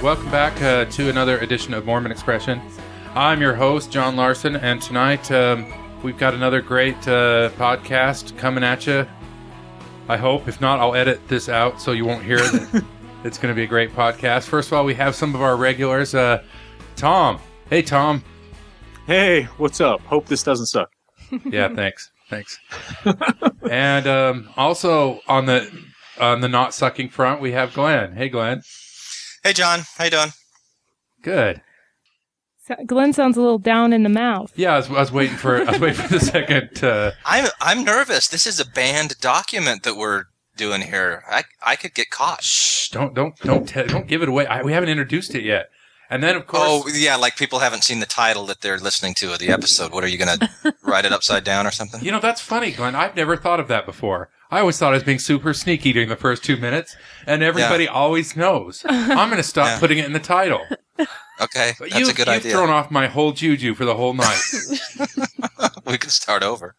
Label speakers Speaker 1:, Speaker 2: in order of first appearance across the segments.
Speaker 1: All right, welcome back uh, to another edition of Mormon Expression. I'm your host, John Larsen, and tonight um, we've got another great uh, podcast coming at you. I hope. If not, I'll edit this out so you won't hear it. it's going to be a great podcast. First of all, we have some of our regulars. Uh, Tom. Hey, Tom.
Speaker 2: Hey, what's up? Hope this doesn't suck.
Speaker 1: Yeah, thanks. Thanks. and um, also on the on the not sucking front, we have Glenn. Hey, Glenn.
Speaker 3: Hey, John. How you doing?
Speaker 1: Good.
Speaker 4: So- Glenn sounds a little down in the mouth.
Speaker 1: Yeah, I was, I was waiting for I was waiting for the second. Uh,
Speaker 3: I'm I'm nervous. This is a banned document that we're doing here. I I could get caught.
Speaker 1: shh! Don't don't don't te- don't give it away. I, we haven't introduced it yet. And then of course,
Speaker 3: Oh yeah, like people haven't seen the title that they're listening to of the episode. What are you gonna write it upside down or something?
Speaker 1: you know that's funny, Glenn. I've never thought of that before. I always thought I was being super sneaky during the first two minutes, and everybody always knows. I'm going to stop
Speaker 3: Yeah.
Speaker 1: putting it in the title.
Speaker 3: Okay,
Speaker 1: But
Speaker 3: that's
Speaker 1: you,
Speaker 3: a good
Speaker 1: you've
Speaker 3: idea.
Speaker 1: thrown off my whole juju for the whole night.
Speaker 3: we can start over.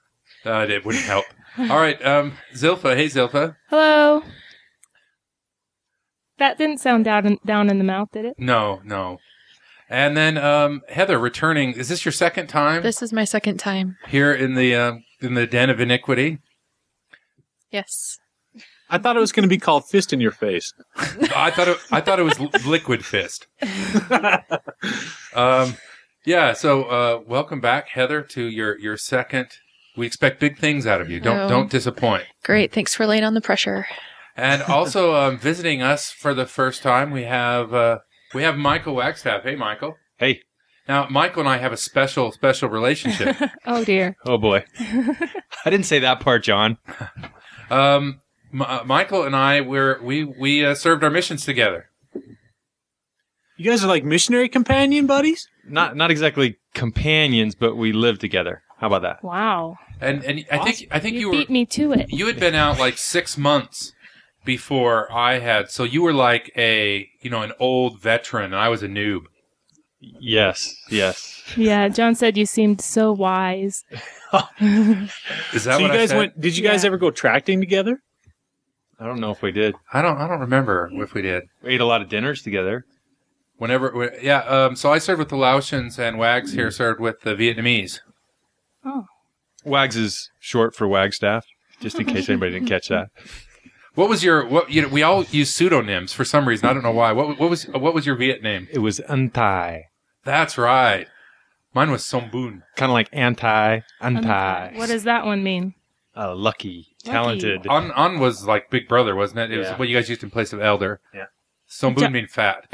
Speaker 1: uh, it wouldn't help. All right, um, Zilpha. Hey, Zilpha.
Speaker 4: Hello. That didn't sound down in, down in the mouth, did it?
Speaker 1: No, no. And then um, Heather returning. Is this your second time
Speaker 5: This is my second time.
Speaker 1: here in the uh, in the den of iniquity?
Speaker 5: Yes.
Speaker 2: I thought it was going to be called Fist in Your Face.
Speaker 1: I thought it, I thought it was liquid fist. Um, yeah. So uh, welcome back, Heather, to your your second. We expect big things out of you. Don't
Speaker 5: Oh.
Speaker 1: don't disappoint.
Speaker 5: Great. Thanks for laying on the pressure.
Speaker 1: And also um, visiting us for the first time, we have uh, we have Michael Wagstaff. Hey, Michael.
Speaker 6: Hey.
Speaker 1: Now, Michael and I have a special special relationship.
Speaker 4: Oh dear.
Speaker 6: Oh boy. I didn't say that part, John.
Speaker 1: um, M- uh, Michael and I we're we we uh, served our missions together.
Speaker 2: You guys are like missionary companion buddies?
Speaker 6: Not not exactly companions, but we live together. How about that?
Speaker 4: Wow.
Speaker 1: And and I think I think
Speaker 4: You,
Speaker 1: you were
Speaker 4: beat me to it.
Speaker 1: you had been out like six months before I had, so you were like a you know an old veteran, and I was a noob.
Speaker 6: Yes, yes.
Speaker 4: Yeah, John said you seemed so wise.
Speaker 1: Is that
Speaker 2: so you
Speaker 1: what I
Speaker 2: guys
Speaker 1: said?
Speaker 2: went did you guys
Speaker 4: Yeah.
Speaker 2: ever go tracting together?
Speaker 6: I don't know if we did.
Speaker 1: I don't I don't remember if we did.
Speaker 6: We ate a lot of dinners together.
Speaker 1: Whenever, we- yeah. Um, so I served with the Laotians, and Wags here served with the Vietnamese.
Speaker 4: Oh.
Speaker 6: Wags is short for Wagstaff, just in case anybody didn't catch that.
Speaker 1: What was your what? You know, we all use pseudonyms for some reason. I don't know why. What what was what was your Viet name?
Speaker 6: It was anti,
Speaker 1: That's right. Mine was Sombun.
Speaker 6: kind of like anti, anti.
Speaker 4: What does that one mean?
Speaker 6: uh, lucky, talented?
Speaker 1: On on was like Big Brother, wasn't it? It was what you guys used in place of elder.
Speaker 2: Yeah.
Speaker 1: Sombun
Speaker 4: Jo-
Speaker 1: mean fat.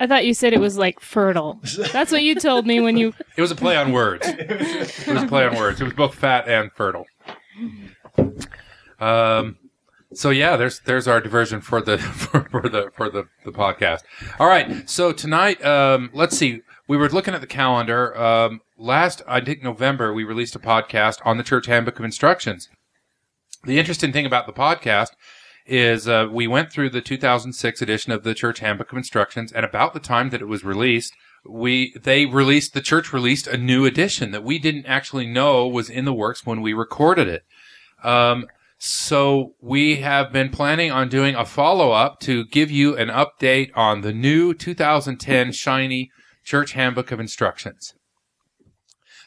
Speaker 4: I thought you said it was like fertile. That's what you told me when you.
Speaker 1: It was a play on words. It was a play on words. It was both fat and fertile. Um. So yeah, there's there's our diversion for the for, for the for the the podcast. All right. So tonight, um, let's see. We were looking at the calendar. Um, last I think November we released a podcast on the Church Handbook of Instructions. The interesting thing about the podcast is uh, we went through the 2006 edition of the Church Handbook of Instructions, and about the time that it was released, we they released the church released a new edition that we didn't actually know was in the works when we recorded it. Um, so we have been planning on doing a follow up to give you an update on the new 2010 shiny Church Handbook of Instructions.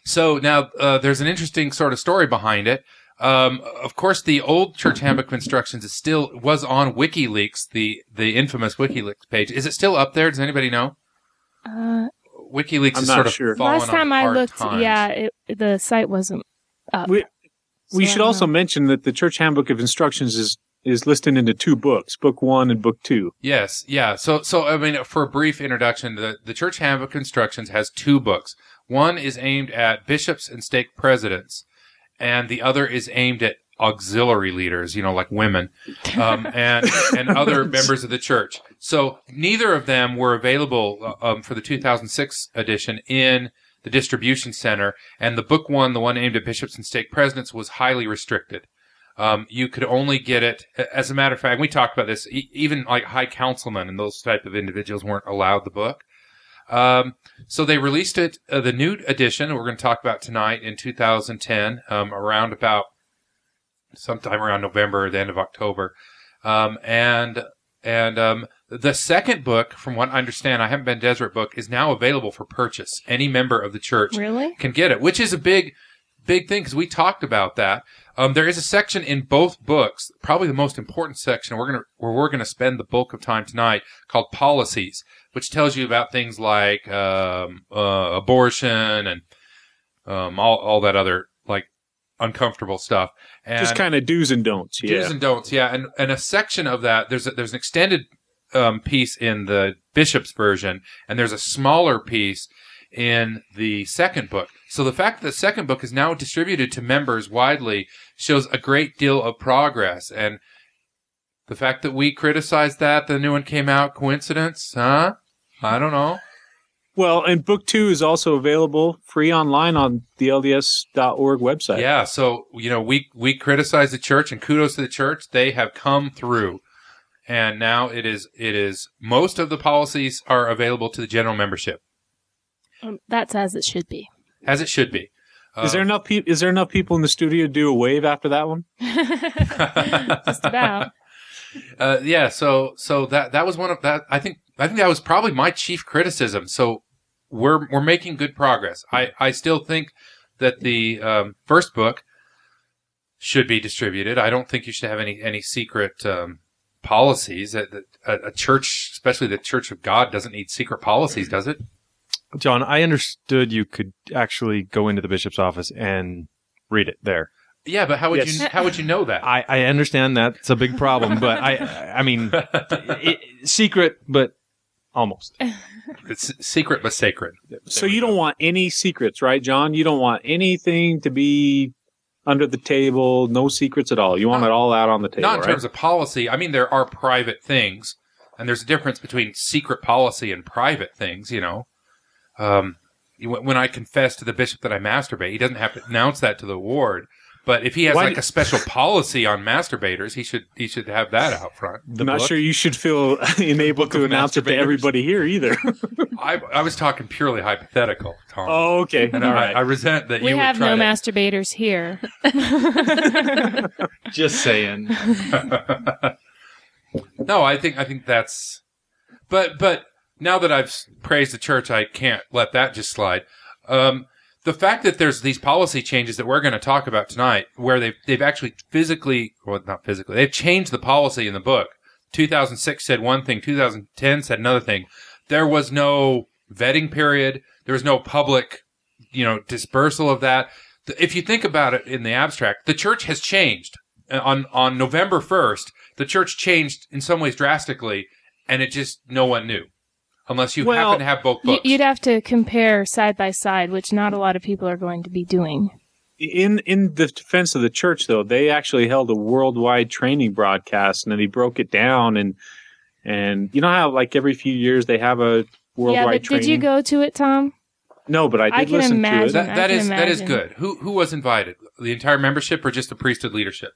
Speaker 1: So now uh, there's an interesting sort of story behind it. Um, of course, the old Church Handbook of Instructions is still was on WikiLeaks, the the infamous WikiLeaks page. Is it still up there? Does anybody know?
Speaker 4: Uh,
Speaker 1: WikiLeaks
Speaker 2: I'm
Speaker 1: is
Speaker 2: not
Speaker 1: sort of
Speaker 2: sure.
Speaker 1: fallen
Speaker 4: last
Speaker 1: on
Speaker 4: time I looked,
Speaker 1: times.
Speaker 4: yeah, it, the site wasn't up.
Speaker 2: We- We
Speaker 4: So
Speaker 2: should also
Speaker 4: know.
Speaker 2: mention that the Church Handbook of Instructions is is listed into two books, book 1 and book 2.
Speaker 1: Yes, yeah. So, so I mean, for a brief introduction, the the Church Handbook of Instructions has two books. One is aimed at bishops and stake presidents, and the other is aimed at auxiliary leaders, you know, like women, um, and and other members of the church. So neither of them were available uh, um, for the 2006 edition in the distribution center, and the book one, the one aimed at bishops and stake presidents, was highly restricted. Um, you could only get it, as a matter of fact, we talked about this, e- even like high councilmen and those type of individuals weren't allowed the book. Um, so they released it, uh, the new edition we're going to talk about tonight in 2010, um, around about sometime around November, the end of October. Um, and, and, um, The second book, from what I understand, I haven't been Deseret book, is now available for purchase. Any member of the church
Speaker 4: Really?
Speaker 1: can get it, which is a big, big thing because we talked about that. Um, there is a section in both books, probably the most important section. We're gonna where we're gonna spend the bulk of time tonight, called policies, which tells you about things like um, uh, abortion and um, all all that other like uncomfortable stuff. And
Speaker 2: Just kind of do's and don'ts. Yeah.
Speaker 1: do's and don'ts. Yeah, and and a section of that there's a, there's an extended um, piece in the bishop's version, and there's a smaller piece in the second book. So the fact that the second book is now distributed to members widely shows a great deal of progress, and the fact that we criticized that the new one came out coincidence, huh? I don't know.
Speaker 2: Well, and book two is also available free online on the LDS.org website.
Speaker 1: Yeah, so you know we we criticize the church, and kudos to the church. They have come through, and now it is it is most of the policies are available to the general membership,
Speaker 4: Um, that's as it should be.
Speaker 1: as it should be.
Speaker 2: Is there enough? Pe- is there enough people in the studio to do a wave after that one?
Speaker 4: Just about.
Speaker 1: uh, yeah, so so that that was one of that. I think I think that was probably my chief criticism. So we're we're making good progress. I I still think that the um, first book should be distributed. I don't think you should have any any secret um, policies. That that a, a church, especially the Church of God, doesn't need secret policies, does it?
Speaker 6: John, I understood you could actually go into the bishop's office and read it there.
Speaker 1: Yeah, but how would
Speaker 2: Yes.
Speaker 1: you how would you know that?
Speaker 6: I, I understand that's a big problem, but I I mean, it, secret, but almost.
Speaker 1: it's secret but sacred.
Speaker 2: So you don't want any secrets, right, John? You don't want anything to be under the table. No secrets at all. You want
Speaker 1: Not-
Speaker 2: it all out on the table,
Speaker 1: Not in
Speaker 2: right?
Speaker 1: terms of policy. I mean, there are private things, and there's a difference between secret policy and private things. You know, um, when I confess to the bishop that I masturbate, he doesn't have to announce that to the ward. But if he has
Speaker 2: Why
Speaker 1: like
Speaker 2: do-
Speaker 1: a special policy on masturbators, he should he should have that out front.
Speaker 2: I'm not
Speaker 6: book?
Speaker 2: sure you should feel enabled to announce it to everybody here either.
Speaker 1: I I was talking purely hypothetical, Tom.
Speaker 2: oh, okay.
Speaker 1: and
Speaker 2: all
Speaker 1: I,
Speaker 2: right.
Speaker 1: I resent that
Speaker 4: We
Speaker 1: you
Speaker 4: have
Speaker 1: would try
Speaker 4: no
Speaker 1: to,
Speaker 4: masturbators here.
Speaker 6: Just saying.
Speaker 1: no, I think I think that's, but but now that I've praised the church, I can't let that just slide. Um, the fact that there's these policy changes that we're going to talk about tonight, where they've they've actually physically, well, not physically, they've changed the policy in the book. 2006 said one thing, 2010 said another thing. There was no vetting period. There was no public, you know, dispersal of that. If you think about it in the abstract, the church has changed. Uh, On on November 1st, the church changed in some ways drastically, and it just no one knew, unless you
Speaker 2: Well,
Speaker 1: happen to have both
Speaker 4: You-
Speaker 1: books.
Speaker 4: You'd have to compare side by side, which not a lot of people are going to be doing.
Speaker 2: in in the defense of the church, though, they actually held a worldwide training broadcast, and then they broke it down and and you know how like every few years they have a worldwide
Speaker 4: yeah, but
Speaker 2: training.
Speaker 4: did you go to it, Tom?
Speaker 2: No, but I did
Speaker 4: I can
Speaker 2: listen
Speaker 4: imagine.
Speaker 2: to it.
Speaker 1: that
Speaker 4: I
Speaker 1: that
Speaker 4: can
Speaker 1: is that is good. Who who was invited? The entire membership or just the priesthood leadership?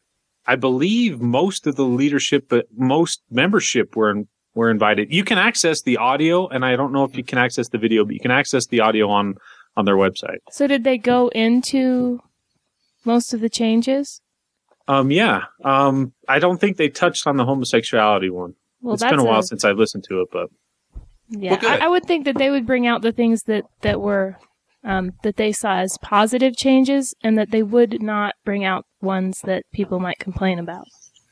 Speaker 2: I believe most of the leadership, but most membership were were invited. You can access the audio, and I don't know if you can access the video, but you can access the audio on on their website.
Speaker 4: So did they go into most of the changes?
Speaker 2: Um, yeah. Um, I don't think they touched on the homosexuality one.
Speaker 4: Well,
Speaker 2: it's
Speaker 4: that's
Speaker 2: been a while since I've listened to it, but
Speaker 4: Yeah,
Speaker 1: Well.
Speaker 4: I, I would think that they would bring out the things that that were um, that they saw as positive changes, and that they would not bring out ones that people might complain about.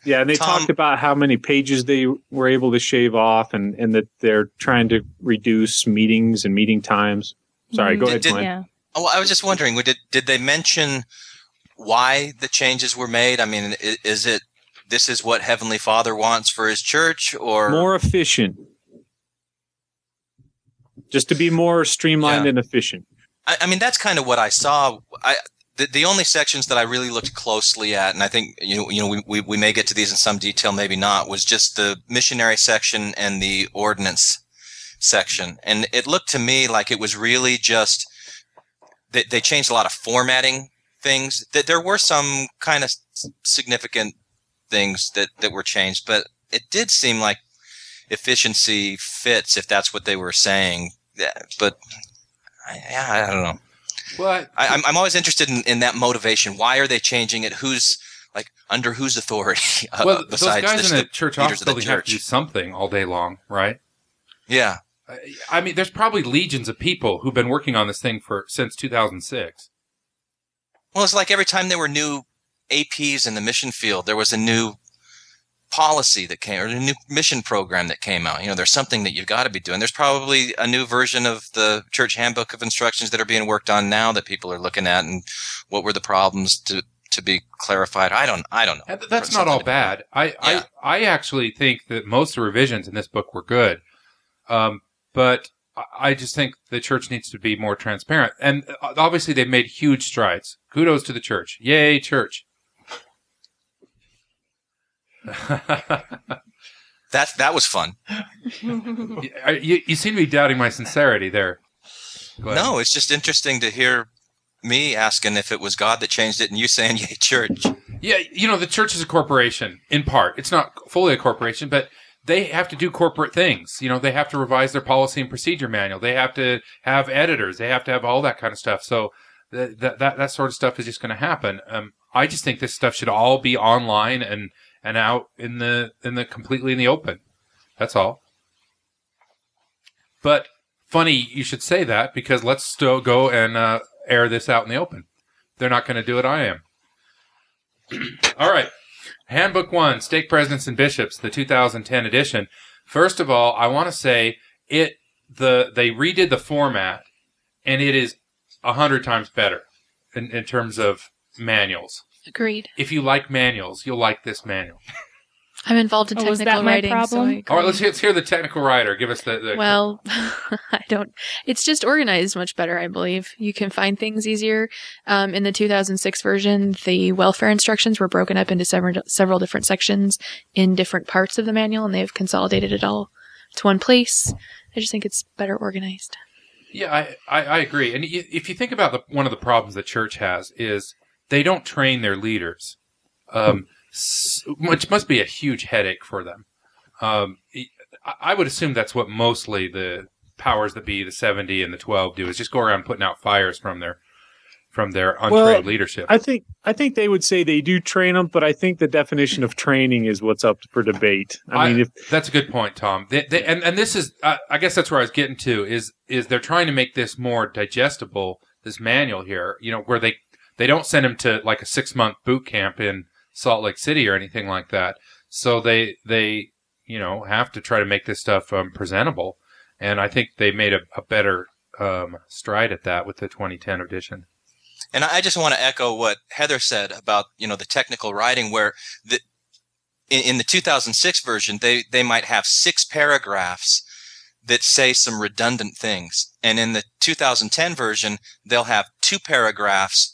Speaker 2: Yeah, and they
Speaker 3: Tom-
Speaker 2: talked about how many pages they were able to shave off, and and that they're trying to reduce meetings and meeting times. Sorry, go
Speaker 4: Mm,
Speaker 2: ahead,
Speaker 3: Did-
Speaker 4: Yeah,
Speaker 3: Oh, I was just wondering, did did they mention why the changes were made? I mean, i- is it this is what Heavenly Father wants for His church, or
Speaker 2: More efficient. Just to be more streamlined
Speaker 3: Yeah.
Speaker 2: and efficient.
Speaker 3: I, I mean, that's kind of what I saw. I the, the only sections that I really looked closely at, and I think you know, you know, we, we, we may get to these in some detail, maybe not, was just the missionary section and the ordinance section, and it looked to me like it was really just they, they changed a lot of formatting things. That there were some kind of significant things that that were changed, but it did seem like efficiency fits if that's what they were saying. But yeah, I don't know.
Speaker 1: Well,
Speaker 3: I, I'm, I'm always interested in, in that motivation. Why are they changing it? Who's like under whose authority? uh,
Speaker 1: well, those
Speaker 3: besides
Speaker 1: guys
Speaker 3: just
Speaker 1: in the
Speaker 3: the
Speaker 1: church office
Speaker 3: of the
Speaker 1: building have to do something all day long, right?
Speaker 3: Yeah.
Speaker 1: I- I mean, there's probably legions of people who've been working on this thing for since 2006.
Speaker 3: Well, it's like every time there were new APs in the mission field, there was a new policy that came or a new mission program that came out. You know, there's something that you've got to be doing. There's probably a new version of the church handbook of instructions that are being worked on now that people are looking at and what were the problems to to be clarified. I don't I don't know.
Speaker 1: That's not all bad. I,
Speaker 3: Yeah.
Speaker 1: I I actually think that most of the revisions in this book were good, um, but I- just think the church needs to be more transparent. And uh, obviously, they've made huge strides. Kudos to the church! Yay, church!
Speaker 3: That that was fun.
Speaker 1: you, you seem to be doubting my sincerity there.
Speaker 3: No, it's just interesting to hear me asking if it was God that changed it and you saying yay church.
Speaker 1: Yeah, you know, the church is a corporation in part. It's not fully a corporation, but they have to do corporate things. You know, they have to revise their policy and procedure manual. They have to have editors. They have to have all that kind of stuff. So that that that, that sort of stuff is just going to happen. Um, I just think this stuff should all be online and and out in the in the completely in the open. That's all. But funny you should say that because let's still go and uh, air this out in the open. They're not going to do it. I am. All right. Handbook one, Stake Presidents and Bishops, the 2010 edition. First of all, I want to say it, the, they redid the format and it is a hundred times better in, in terms of manuals.
Speaker 5: Agreed.
Speaker 1: If you like manuals, you'll like this manual.
Speaker 5: I'm involved in
Speaker 4: Oh, was
Speaker 5: technical
Speaker 4: that my
Speaker 5: writing, so
Speaker 4: problem?
Speaker 5: I
Speaker 1: All right, let's hear, let's hear the technical writer. Give us the, the
Speaker 5: Well, I don't. It's just organized much better, I believe. You can find things easier. Um, in the 2006 version, the welfare instructions were broken up into several several different sections in different parts of the manual, and they've consolidated it all to one place. I just think it's better organized.
Speaker 1: Yeah, I, I, I agree. And y- if you think about the, one of the problems the church has is they don't train their leaders, um, which must be a huge headache for them. Um, I- I would assume that's what mostly the powers that be, the 70 and the 12 do is just go around putting out fires from their, from their untrained
Speaker 2: Well,
Speaker 1: leadership.
Speaker 2: I think I think they would say they do train them, but I think the definition of training is what's up for debate. I, mean, if
Speaker 1: that's a good point, Tom. They, they, and and this is, uh, I guess that's where I was getting to is is they're trying to make this more digestible. This manual here, you know, where they they don't send him to like a six month boot camp in Salt Lake City or anything like that. So they they you know have to try to make this stuff um, presentable, and I think they made a, a better um, stride at that with the 2010 edition.
Speaker 3: And I just want to echo what Heather said about you know the technical writing, where the in, in the 2006 version they they might have six paragraphs that say some redundant things, and in the 2010 version they'll have two paragraphs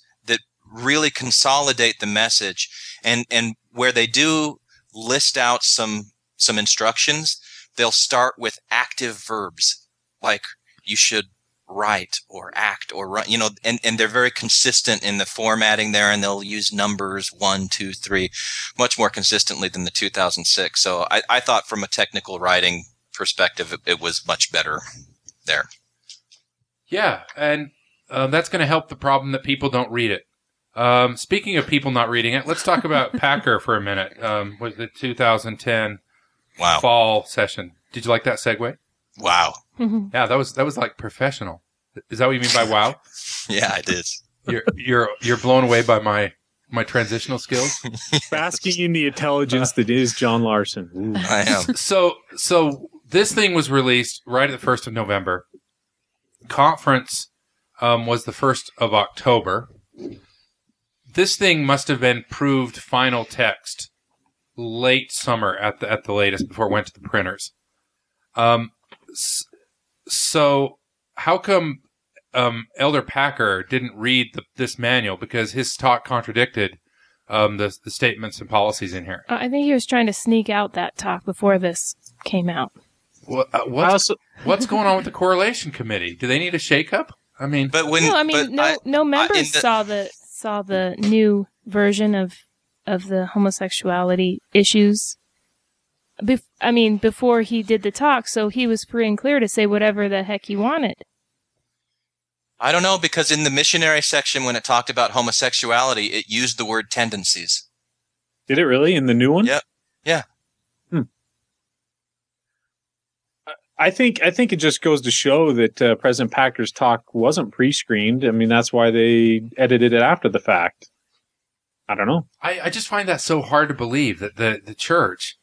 Speaker 3: really consolidate the message, and and where they do list out some some instructions, they'll start with active verbs like you should write or act or run, you know, and, and they're very consistent in the formatting there and they'll use numbers one, two, three, much more consistently than the 2006. So I, I thought from a technical writing perspective, it, it was much better there.
Speaker 1: Yeah, and um, that's going to help the problem that people don't read it. Um, speaking of people not reading it, let's talk about Packer for a minute. Um, with the 2010
Speaker 3: Wow.
Speaker 1: fall session, did you like that segue?
Speaker 3: Wow.
Speaker 1: Yeah, that was that was like professional. Is that what you mean by wow?
Speaker 3: Yeah, I did.
Speaker 1: You're you're you're blown away by my my transitional skills.
Speaker 2: basking in the intelligence that is John Larsen. Ooh.
Speaker 3: I am.
Speaker 1: so so this thing was released right at the first of November. Conference um, was the first of October. This thing must have been proved final text late summer at the at the latest before it went to the printers. Um, so how come um, Elder Packer didn't read the, this manual because his talk contradicted um, the the statements and policies in here?
Speaker 4: I think he was trying to sneak out that talk before this came out.
Speaker 1: What, uh, what's,
Speaker 2: also,
Speaker 1: what's going on with the correlation committee? Do they need a shakeup? I mean,
Speaker 3: But when,
Speaker 4: no, I mean,
Speaker 3: but
Speaker 4: no,
Speaker 3: I-
Speaker 4: no members
Speaker 3: the-
Speaker 4: saw the saw the new version of of the homosexuality issues. Bef- I mean, before he did the talk, so he was free and clear to say whatever the heck he wanted.
Speaker 3: I don't know because in the missionary section when it talked about homosexuality, it used the word tendencies.
Speaker 2: Did it really in the new one?
Speaker 3: Yep. Yeah.
Speaker 2: I- I think I think it just goes to show that uh, President Packer's talk wasn't pre-screened. I mean, that's why they edited it after the fact. I don't know.
Speaker 1: I, I just find that so hard to believe that the, the church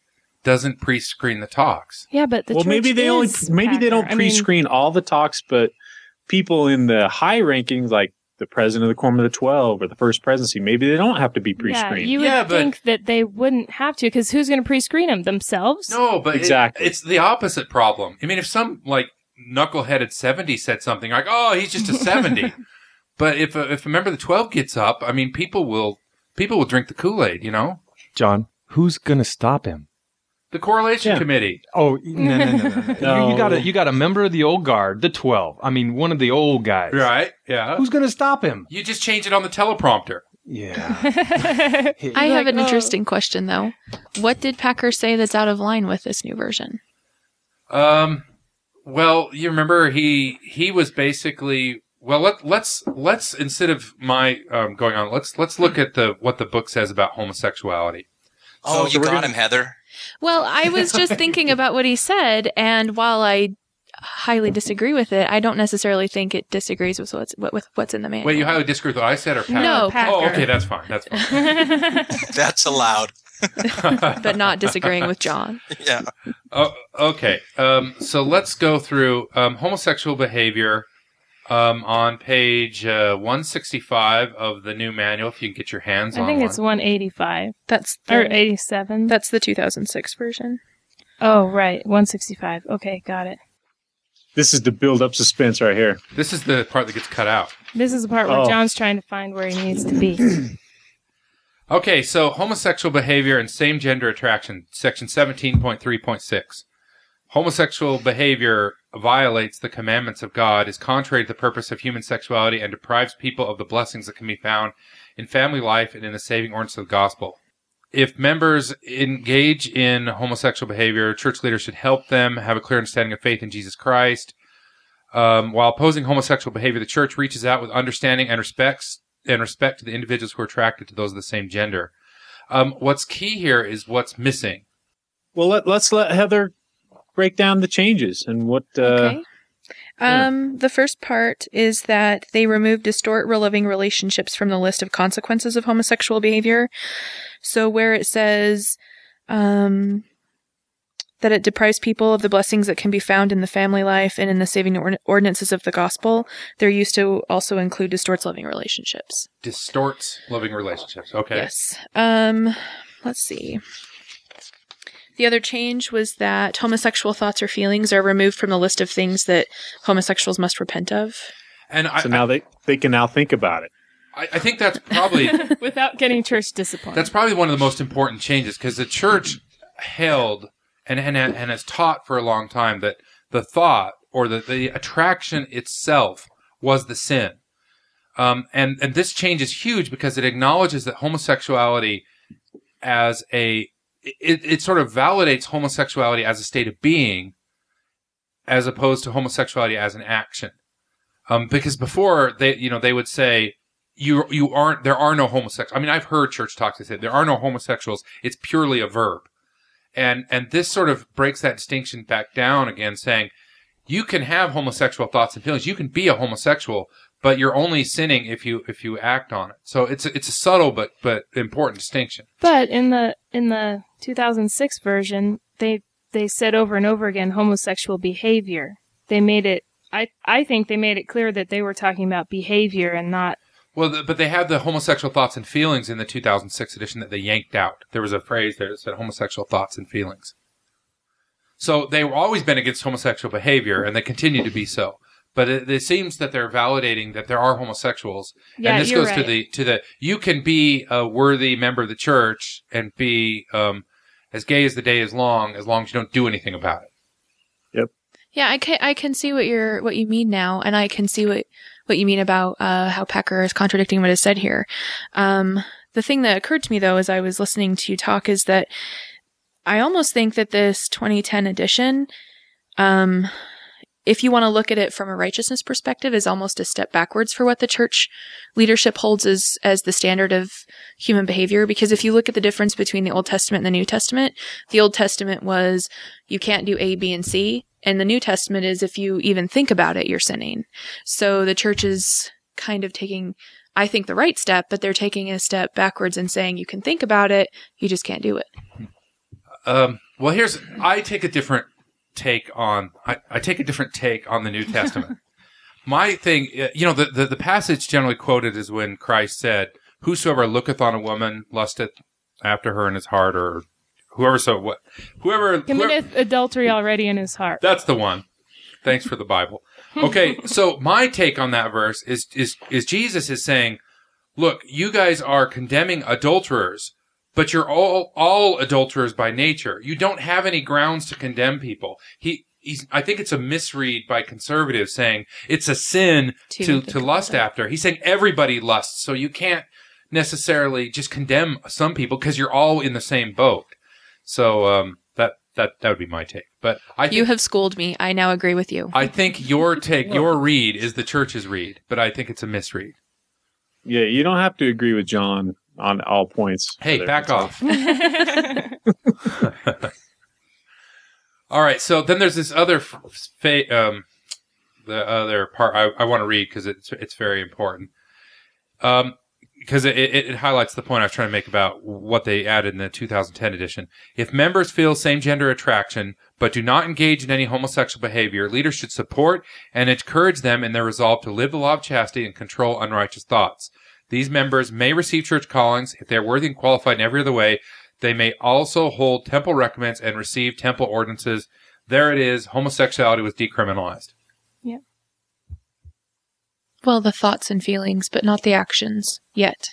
Speaker 1: doesn't pre-screen the talks.
Speaker 4: Yeah, but the
Speaker 2: well, maybe
Speaker 4: church
Speaker 2: they only
Speaker 4: is
Speaker 2: maybe they don't
Speaker 4: Packer. I mean,
Speaker 2: pre-screen all the talks, but people in the high rankings, like the president of the Quorum of the Twelve or the First Presidency, maybe they don't have to be pre-screened.
Speaker 4: Yeah, you would
Speaker 1: Yeah, but-
Speaker 4: think that they wouldn't have to because who's going to pre-screen them themselves?
Speaker 1: No, but it-
Speaker 2: Exactly.
Speaker 1: it's the opposite problem. I mean, if some like knuckleheaded seventy said something like, "Oh, he's just a 70. but if a, if a member of the twelve gets up, I mean, people will people will drink the Kool Aid. You know,
Speaker 6: John, who's going to stop him?
Speaker 1: The correlation
Speaker 2: Yeah.
Speaker 1: committee.
Speaker 6: Oh no no no no! no.
Speaker 2: No.
Speaker 6: You, you got a you got a member of the old guard, the twelve. I mean, one of the old guys.
Speaker 1: Right? Yeah.
Speaker 6: Who's going to stop him?
Speaker 1: You just change it on the teleprompter.
Speaker 6: Yeah.
Speaker 5: I have
Speaker 4: Like,
Speaker 5: an
Speaker 4: oh.
Speaker 5: interesting question though. What did Packer say that's out of line with this new version?
Speaker 1: Um, well, you remember he he was basically well. Let, let's let's instead of my um, going on, let's let's look at the what the book says about homosexuality.
Speaker 3: Oh,
Speaker 2: So
Speaker 3: you
Speaker 2: we're
Speaker 3: got
Speaker 2: gonna-
Speaker 3: him, Heather.
Speaker 5: Well, I was just thinking about what he said, and while I highly disagree with it, I don't necessarily think it disagrees with what's what, with what's in the manual.
Speaker 1: Wait, you highly disagree with what I said, or Pat?
Speaker 5: No,
Speaker 4: Packer.
Speaker 1: Oh, okay, that's fine. That's fine.
Speaker 3: That's allowed.
Speaker 5: but not disagreeing with John.
Speaker 3: Yeah.
Speaker 1: Oh, okay. Um, so let's go through um, homosexual behavior um, on page uh, 165 of the new manual. If you can get your hands
Speaker 4: I
Speaker 1: on
Speaker 4: think
Speaker 1: one.
Speaker 4: it's 185
Speaker 5: That's
Speaker 4: or 87.
Speaker 5: that's the 2006 version.
Speaker 4: oh, right, 165. Okay, got it.
Speaker 2: this is to build up suspense right here.
Speaker 1: This is the part that gets cut out.
Speaker 4: This is the part where
Speaker 2: Oh.
Speaker 4: John's trying to find where he needs to be.
Speaker 1: Okay, so homosexual behavior and same gender attraction, section 17.3.6. Homosexual behavior violates the commandments of God, is contrary to the purpose of human sexuality, and deprives people of the blessings that can be found in family life and in the saving ordinance of the gospel. If members engage in homosexual behavior, church leaders should help them have a clear understanding of faith in Jesus Christ. Um, while opposing homosexual behavior, the church reaches out with understanding and respects and respect to the individuals who are attracted to those of the same gender. Um, what's key here is what's missing.
Speaker 2: Well, let, let's let Heather break down the changes and what. Uh,
Speaker 5: Okay.
Speaker 2: yeah.
Speaker 5: Um, the first part is that they remove distort real living relationships from the list of consequences of homosexual behavior. So where it says, um, that it deprives people of the blessings that can be found in the family life and in the saving ord- ordinances of the gospel, they're used to also include distorts loving relationships.
Speaker 1: Distorts loving relationships. Okay.
Speaker 5: Yes. Um, let's see. The other change was that homosexual thoughts or feelings are removed from the list of things that homosexuals must repent of.
Speaker 1: And I,
Speaker 2: so now they they can now think about it.
Speaker 1: I, I think that's probably
Speaker 4: Without getting church discipline.
Speaker 1: that's probably one of the most important changes because the church held and, and and has taught for a long time that the thought or the, the attraction itself was the sin. Um, and and this change is huge because it acknowledges that homosexuality as a it, it sort of validates homosexuality as a state of being as opposed to homosexuality as an action. Um, because before they, you know, they would say, you, you aren't, there are no homosexuals. I mean, I've heard church talks that say there are no homosexuals. It's purely a verb. And, and this sort of breaks that distinction back down again, saying you can have homosexual thoughts and feelings. You can be a homosexual, but you're only sinning if you, if you act on it. So it's, a, it's a subtle but, but important distinction.
Speaker 4: But in the in the 2006 version, they they said over and over again homosexual behavior. They made it. I I think they made it clear that they were talking about behavior and not.
Speaker 1: Well, the, but they had the homosexual thoughts and feelings in the 2006 edition that they yanked out. There was a phrase there that said homosexual thoughts and feelings. So they've always been against homosexual behavior, and they continue to be so. But it, it seems that they're validating that there are homosexuals,
Speaker 4: Yeah,
Speaker 1: and this
Speaker 4: you're
Speaker 1: goes to the to the you can be a worthy member of the church and be um, as gay as the day is long, as long as you don't do anything about it. Yep.
Speaker 5: Yeah, I can I can see what you're what you mean now, and I can see what what you mean about uh, how Packer is contradicting what is said here. Um, the thing that occurred to me though, as I was listening to you talk, is that I almost think that this 2010 edition, um, if you want to look at it from a righteousness perspective, is almost a step backwards for what the church leadership holds as as the standard of human behavior. Because if you look at the difference between the Old Testament and the New Testament, the Old Testament was you can't do A, B, and C, and the New Testament is if you even think about it, you're sinning. So the church is kind of taking, I think, the right step, but they're taking a step backwards and saying you can think about it, you just can't do it.
Speaker 1: Um, well, here's I take a different take on I, I take a different take on the New Testament. My thing, uh, you know, the, the the passage generally quoted is when Christ said, "Whosoever looketh on a woman lusteth after her in his heart," or whoever so what, whoever, whoever
Speaker 4: Committeth adultery already in his heart.
Speaker 1: that's the one. Thanks for the Bible. Okay, so my take on that verse is is is Jesus is saying, look, you guys are condemning adulterers, but you're all all adulterers by nature. You don't have any grounds to condemn people. He he's I think it's a misread by conservatives saying it's a sin
Speaker 5: To
Speaker 1: to to lust
Speaker 5: about
Speaker 1: after. He's saying everybody lusts, so you can't necessarily just condemn some people because you're all in the same boat. So um that that that would be my take. But I think
Speaker 5: You have schooled me. I now agree with you.
Speaker 1: I think your take, your read is the church's read, but I think it's a misread.
Speaker 2: Yeah, you don't have to agree with John on all points.
Speaker 1: Hey, back off. All right, so then there's this other f- fa- um, the other part I, I want to read because it's it's very important. Um, because it, it, it highlights the point I was trying to make about what they added in the 2010 edition. If members feel same gender attraction but do not engage in any homosexual behavior, leaders should support and encourage them in their resolve to live the law of chastity and control unrighteous thoughts. These members may receive church callings if they are worthy and qualified in every other way. They may also hold temple recommends and receive temple ordinances. There it is. Homosexuality was decriminalized. Yep.
Speaker 5: Well, the thoughts and feelings, but not the actions yet.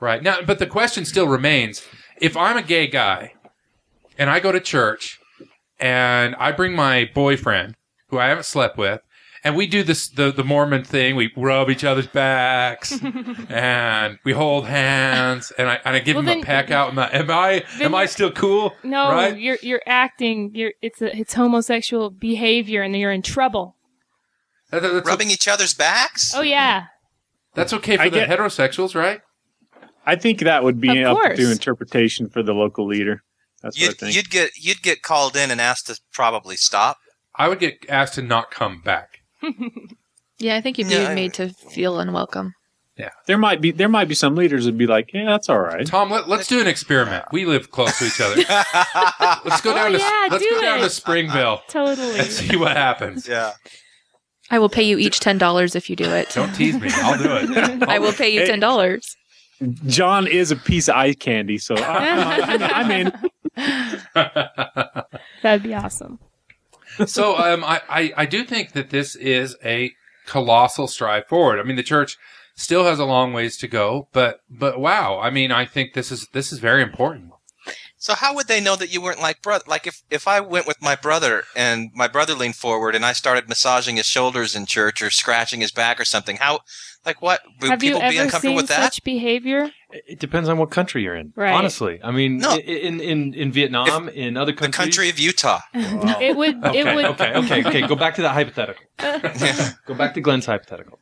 Speaker 1: Right. Now, but the question still remains if I'm a gay guy and I go to church and I bring my boyfriend who I haven't slept with and we do this, the, the Mormon thing. We rub each other's backs and we hold hands and I, and I give
Speaker 4: Well,
Speaker 1: him
Speaker 4: then-
Speaker 1: a peck out. And am I, am I still cool?
Speaker 4: no,
Speaker 1: Right?
Speaker 4: you're you're acting. You're it's a, it's homosexual behavior, and you're in trouble.
Speaker 1: That- that- that's,
Speaker 3: Rubbing each other's backs?
Speaker 4: Oh yeah,
Speaker 1: that's okay for
Speaker 2: I
Speaker 1: the
Speaker 2: get-
Speaker 1: heterosexuals, right?
Speaker 2: I think that would be
Speaker 4: Of
Speaker 2: up
Speaker 4: course.
Speaker 2: to interpretation for the local leader. That's what I
Speaker 3: You'd,
Speaker 2: think.
Speaker 3: you'd get you'd get called in and asked to probably stop.
Speaker 1: I would get asked to not come back.
Speaker 5: Yeah, I think you'd be
Speaker 3: Yeah, I-
Speaker 5: made to feel unwelcome.
Speaker 2: Yeah, there might be there might be some leaders that'd be like, yeah, that's all right.
Speaker 1: Tom, let, let's do an experiment. We live close to each other. Let's go
Speaker 4: Oh,
Speaker 1: down to
Speaker 4: yeah,
Speaker 1: let's
Speaker 4: do
Speaker 1: go down
Speaker 4: it.
Speaker 1: to Springville
Speaker 4: totally.
Speaker 1: and see what happens.
Speaker 3: yeah.
Speaker 5: I will pay you each ten dollars if you do it.
Speaker 1: Don't tease me. I'll do it.
Speaker 5: I will pay you ten dollars.
Speaker 2: John is a piece of eye candy, so I, I'm, I'm in.
Speaker 4: That'd be awesome.
Speaker 1: So um, I, I, I do think that this is a colossal stride forward. I mean, the church still has a long ways to go, but but wow, I mean, I think this is this is very important.
Speaker 3: So how would they know that you weren't like brother? Like if if I went with my brother and my brother leaned forward and I started massaging his shoulders in church or scratching his back or something, how like what would
Speaker 4: Have you
Speaker 3: people be
Speaker 4: ever
Speaker 3: uncomfortable
Speaker 4: seen
Speaker 3: with that?
Speaker 4: such behavior?
Speaker 6: It depends on what country you're in.
Speaker 4: Right.
Speaker 6: Honestly, I mean,
Speaker 3: No.
Speaker 6: in in in Vietnam, in other countries,
Speaker 3: the
Speaker 6: countries,
Speaker 3: country of Utah.
Speaker 4: It would.
Speaker 6: Okay,
Speaker 4: It would.
Speaker 6: okay, okay, okay. Go back to that hypothetical. Go back to Glenn's hypothetical.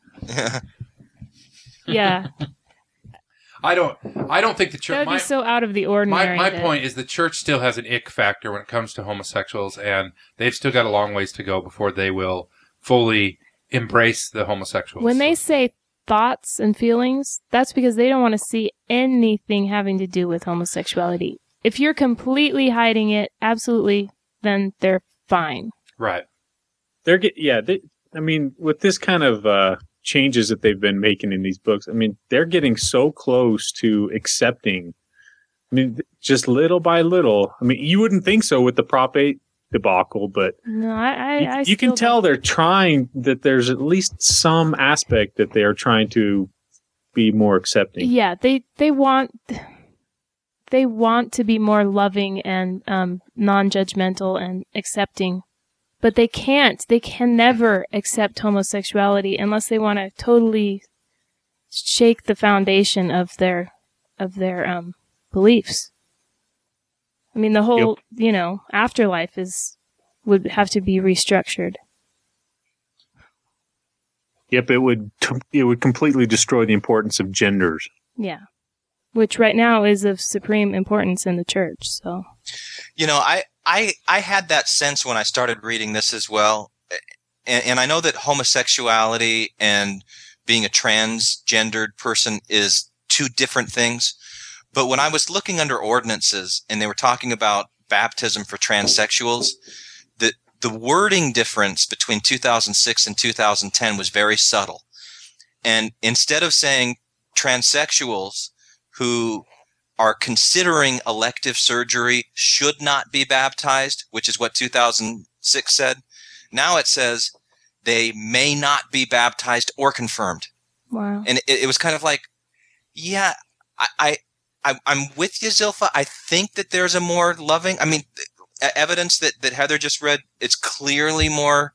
Speaker 4: Yeah,
Speaker 1: I don't I don't think the
Speaker 4: that
Speaker 1: church.
Speaker 4: would
Speaker 1: My,
Speaker 4: be so out of the
Speaker 1: my,
Speaker 4: ordinary.
Speaker 1: my
Speaker 4: that-
Speaker 1: point is the church still has an ick factor when it comes to homosexuals, and they've still got a long ways to go before they will fully embrace the homosexuals.
Speaker 4: When they say thoughts and feelings, that's because they don't want to see anything having to do with homosexuality. If you're completely hiding it, absolutely, then they're fine.
Speaker 1: right.
Speaker 2: They're get yeah. They, I mean, with this kind of uh, changes that they've been making in these books, I mean, they're getting so close to accepting. I mean, just little by little. I mean, you wouldn't think so with the Prop Eight debacle, but
Speaker 4: No, I, I,
Speaker 2: you,
Speaker 4: I
Speaker 2: you can tell they're trying that there's at least some aspect that they are trying to be more accepting.
Speaker 4: Yeah, they they want they want to be more loving and um, non-judgmental and accepting, but they can't. They can never accept homosexuality unless they want to totally shake the foundation of their of their um, beliefs. I mean, the whole you know afterlife is would have to be restructured.
Speaker 2: Yep, it would it would completely destroy the importance of genders.
Speaker 4: Yeah. Which right now is of supreme importance in the church. So
Speaker 3: You know, I I I had that sense when I started reading this as well, and, and I know that homosexuality and being a transgendered person is two different things. But when I was looking under ordinances and they were talking about baptism for transsexuals, the the wording difference between 2006 and 2010 was very subtle. And instead of saying transsexuals who are considering elective surgery should not be baptized, which is what 2006 said. Now it says they may not be baptized or confirmed.
Speaker 4: wow.
Speaker 3: And it, it was kind of like, yeah, I, I, I, I'm with you, Zilpha. I think that there's a more loving, I mean, evidence that, that Heather just read, it's clearly more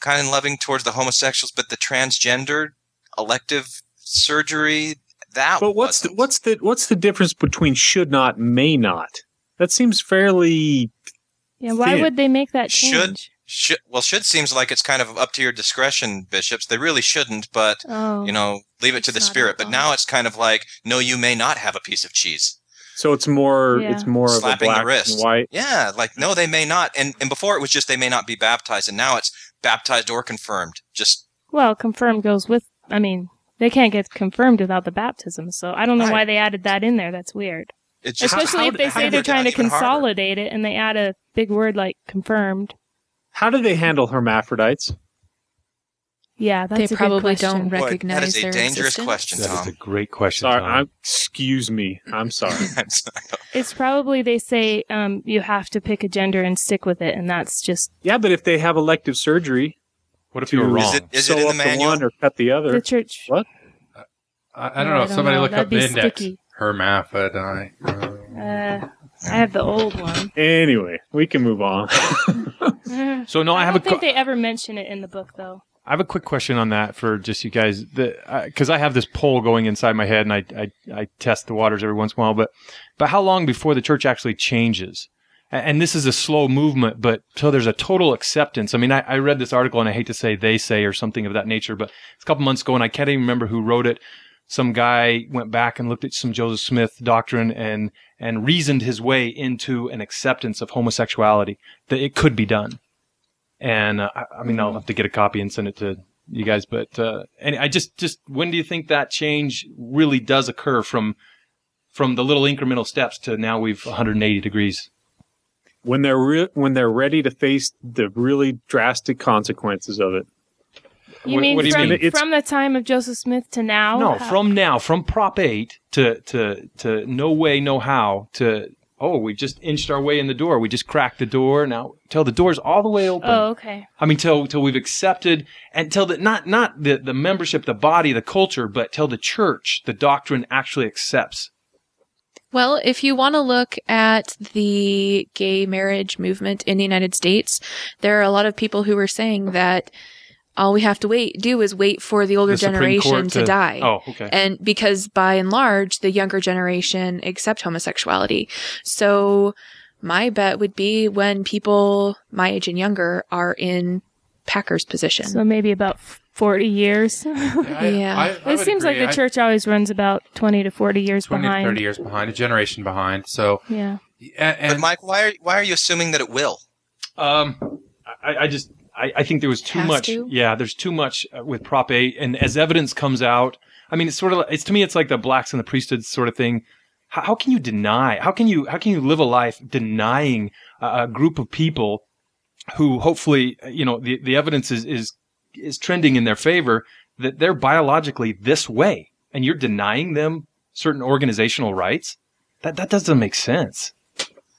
Speaker 3: kind of loving towards the homosexuals, but the transgender elective surgery, that
Speaker 2: But what's the,
Speaker 3: wasn't.
Speaker 2: what's the what's the difference between should not, may not? That seems fairly.
Speaker 4: Yeah, why
Speaker 2: thin.
Speaker 4: would they make that change?
Speaker 3: Should- should well should seems like it's kind of up to your discretion bishops they really shouldn't but
Speaker 4: Oh.
Speaker 3: you know leave it to the spirit but now it's kind of like no you may not have a piece of cheese
Speaker 2: So it's more
Speaker 4: Yeah.
Speaker 2: it's more
Speaker 3: Slapping the
Speaker 2: of a black
Speaker 3: wrist.
Speaker 2: and white.
Speaker 3: yeah like no they may not and and before it was just they may not be baptized and now it's baptized or confirmed just
Speaker 4: Well, confirmed goes with. I mean, they can't get confirmed without the baptism. So I don't know
Speaker 3: Right.
Speaker 4: why they added that in there. That's weird.
Speaker 3: it's just
Speaker 4: Especially
Speaker 2: how-
Speaker 4: if they
Speaker 2: how
Speaker 4: say
Speaker 2: do
Speaker 4: they're trying to
Speaker 3: even harder.
Speaker 4: consolidate it and they add a big word like confirmed.
Speaker 2: How do they handle hermaphrodites?
Speaker 4: Yeah, that's
Speaker 5: They
Speaker 4: a good
Speaker 5: probably
Speaker 4: question.
Speaker 5: don't recognize
Speaker 3: Boy,
Speaker 5: recognize
Speaker 3: that is a
Speaker 5: their
Speaker 3: dangerous
Speaker 5: existence.
Speaker 3: question
Speaker 6: That is a great question.
Speaker 2: Sorry,
Speaker 6: Tom.
Speaker 2: I'm, excuse me. I'm sorry.
Speaker 4: It's probably they say um, you have to pick a gender and stick with it, and that's just
Speaker 2: yeah, but if they have elective surgery,
Speaker 6: what if you were wrong?
Speaker 3: Is it- is
Speaker 2: sew
Speaker 3: in the
Speaker 2: up
Speaker 3: manual?
Speaker 2: one or cut the other?
Speaker 4: the church.
Speaker 2: What?
Speaker 1: I, I don't
Speaker 4: No,
Speaker 1: know.
Speaker 4: I don't
Speaker 1: Somebody
Speaker 4: know.
Speaker 1: look
Speaker 4: That'd
Speaker 1: up
Speaker 4: be
Speaker 1: the index.
Speaker 4: sticky.
Speaker 1: Hermaphrodite. Uh,
Speaker 4: Uh, I have the old one.
Speaker 2: Anyway, we can move on.
Speaker 4: Uh,
Speaker 6: so no, I,
Speaker 4: I
Speaker 6: have
Speaker 4: don't
Speaker 6: a
Speaker 4: think
Speaker 6: qu-
Speaker 4: they ever mention it in the book, though.
Speaker 6: I have a quick question on that for just you guys, because I have this poll going inside my head, and I, I I test the waters every once in a while. But but how long before the church actually changes? And this is a slow movement, but till there's a total acceptance. I mean, I, I read this article, and I hate to say they say or something of that nature, but it's a couple months ago, and I can't even remember who wrote it. Some guy went back and looked at some Joseph Smith doctrine and and reasoned his way into an acceptance of homosexuality that it could be done. And uh, I, I mean, I'll have to get a copy and send it to you guys. But uh, and I just just when do you think that change really does occur from from the little incremental steps to now we've 180 degrees?
Speaker 2: When they're re- when they're ready to face the really drastic consequences of it.
Speaker 4: You mean
Speaker 6: what do you
Speaker 4: from
Speaker 2: mean? It's-
Speaker 4: from the time of Joseph Smith to now?
Speaker 6: no,
Speaker 4: How-
Speaker 6: from now, from Prop 8 to to to no way, no how to oh, we just inched our way in the door. We just cracked the door. Now till the door's all the way open.
Speaker 4: Oh, okay.
Speaker 6: I mean, till till we've accepted and till the not not the the membership, the body, the culture, but till the church, the doctrine actually accepts.
Speaker 5: Well, if you want to look at the gay marriage movement in the United States, there are a lot of people who are saying that all we have to wait do is wait for the older
Speaker 6: The
Speaker 5: generation
Speaker 6: Court
Speaker 5: to, die.
Speaker 6: Oh, okay.
Speaker 5: And because by and large, the younger generation accept homosexuality. So my bet would be when people my age and younger are in Packer's position.
Speaker 4: So maybe about forty years.
Speaker 1: I-
Speaker 5: Yeah.
Speaker 1: I- I
Speaker 4: it
Speaker 1: would
Speaker 4: seems like the
Speaker 1: I-
Speaker 4: church always runs about twenty to forty years
Speaker 1: 20
Speaker 4: behind.
Speaker 1: to 30 years behind, a generation behind. So,
Speaker 4: Yeah.
Speaker 1: and,
Speaker 3: but mike why are why are you assuming that it will
Speaker 6: Um, I, I just I, I think there was too much.
Speaker 5: to?
Speaker 6: Yeah, there's too much uh, with Prop Eight, and as evidence comes out, I mean, it's sort of it's to me, it's like the blacks and the priesthood sort of thing. How, how can you deny? How can you how can you live a life denying a, a group of people who hopefully you know the the evidence is is is trending in their favor that they're biologically this way, and you're denying them certain organizational rights? That that doesn't make sense.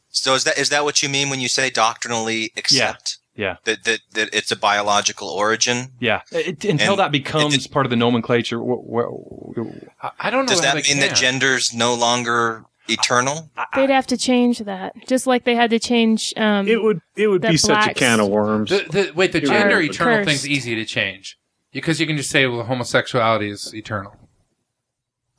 Speaker 3: so is that is that what you mean when you say doctrinally accept
Speaker 6: Yeah. yeah.
Speaker 3: that that, that it's a biological origin
Speaker 6: Yeah, it, until
Speaker 3: And
Speaker 6: that becomes
Speaker 3: it-
Speaker 6: part of the nomenclature. wh- wh-
Speaker 1: I, I don't know.
Speaker 3: does
Speaker 1: how
Speaker 3: that
Speaker 1: they
Speaker 3: mean that
Speaker 1: can.
Speaker 3: gender's no longer eternal
Speaker 4: They'd have to change that, just like they had to change. Um,
Speaker 2: It would it would
Speaker 4: The
Speaker 2: be such a can of worms.
Speaker 1: The, the, wait, the
Speaker 2: You're
Speaker 1: gender eternal
Speaker 4: Cursed.
Speaker 1: thing's easy to change because you can just say, well, homosexuality is eternal.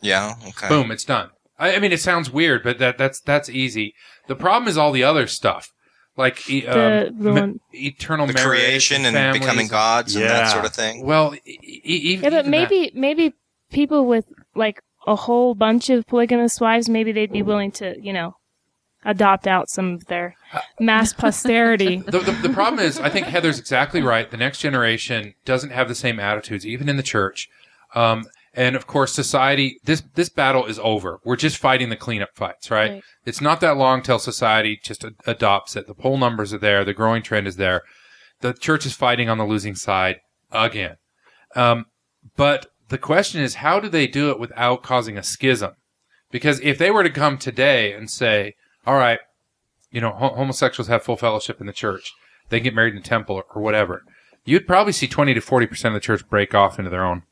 Speaker 3: yeah okay
Speaker 1: Boom, it's done. I, I mean, it sounds weird, but that that's that's easy. The problem is all the other stuff. like e-
Speaker 4: The-
Speaker 1: um,
Speaker 4: the
Speaker 1: ma-
Speaker 4: one-
Speaker 1: eternal
Speaker 3: The
Speaker 1: marriage,
Speaker 3: creation and
Speaker 1: families.
Speaker 3: becoming gods and that sort of thing.
Speaker 1: Well, e- e- even
Speaker 4: Yeah, but
Speaker 1: even that-
Speaker 4: maybe maybe people with like a whole bunch of polygamous wives, maybe they'd be willing to, you know, adopt out some of their mass posterity.
Speaker 1: the, the, the problem is, I think Heather's exactly right. The next generation doesn't have the same attitudes, even in the church. Um, and of course, society, this, this battle is over. We're just fighting the cleanup fights, right?
Speaker 4: Right.
Speaker 1: It's not that long till society just a- adopts it. The poll numbers are there. The growing trend is there. The church is fighting on the losing side again. Um, but the question is, how do they do it without causing a schism? Because if they were to come today and say, all right, you know, ho- homosexuals have full fellowship in the church. They get married in the temple or, or whatever. You'd probably see 20 to 40% of the church break off into their own,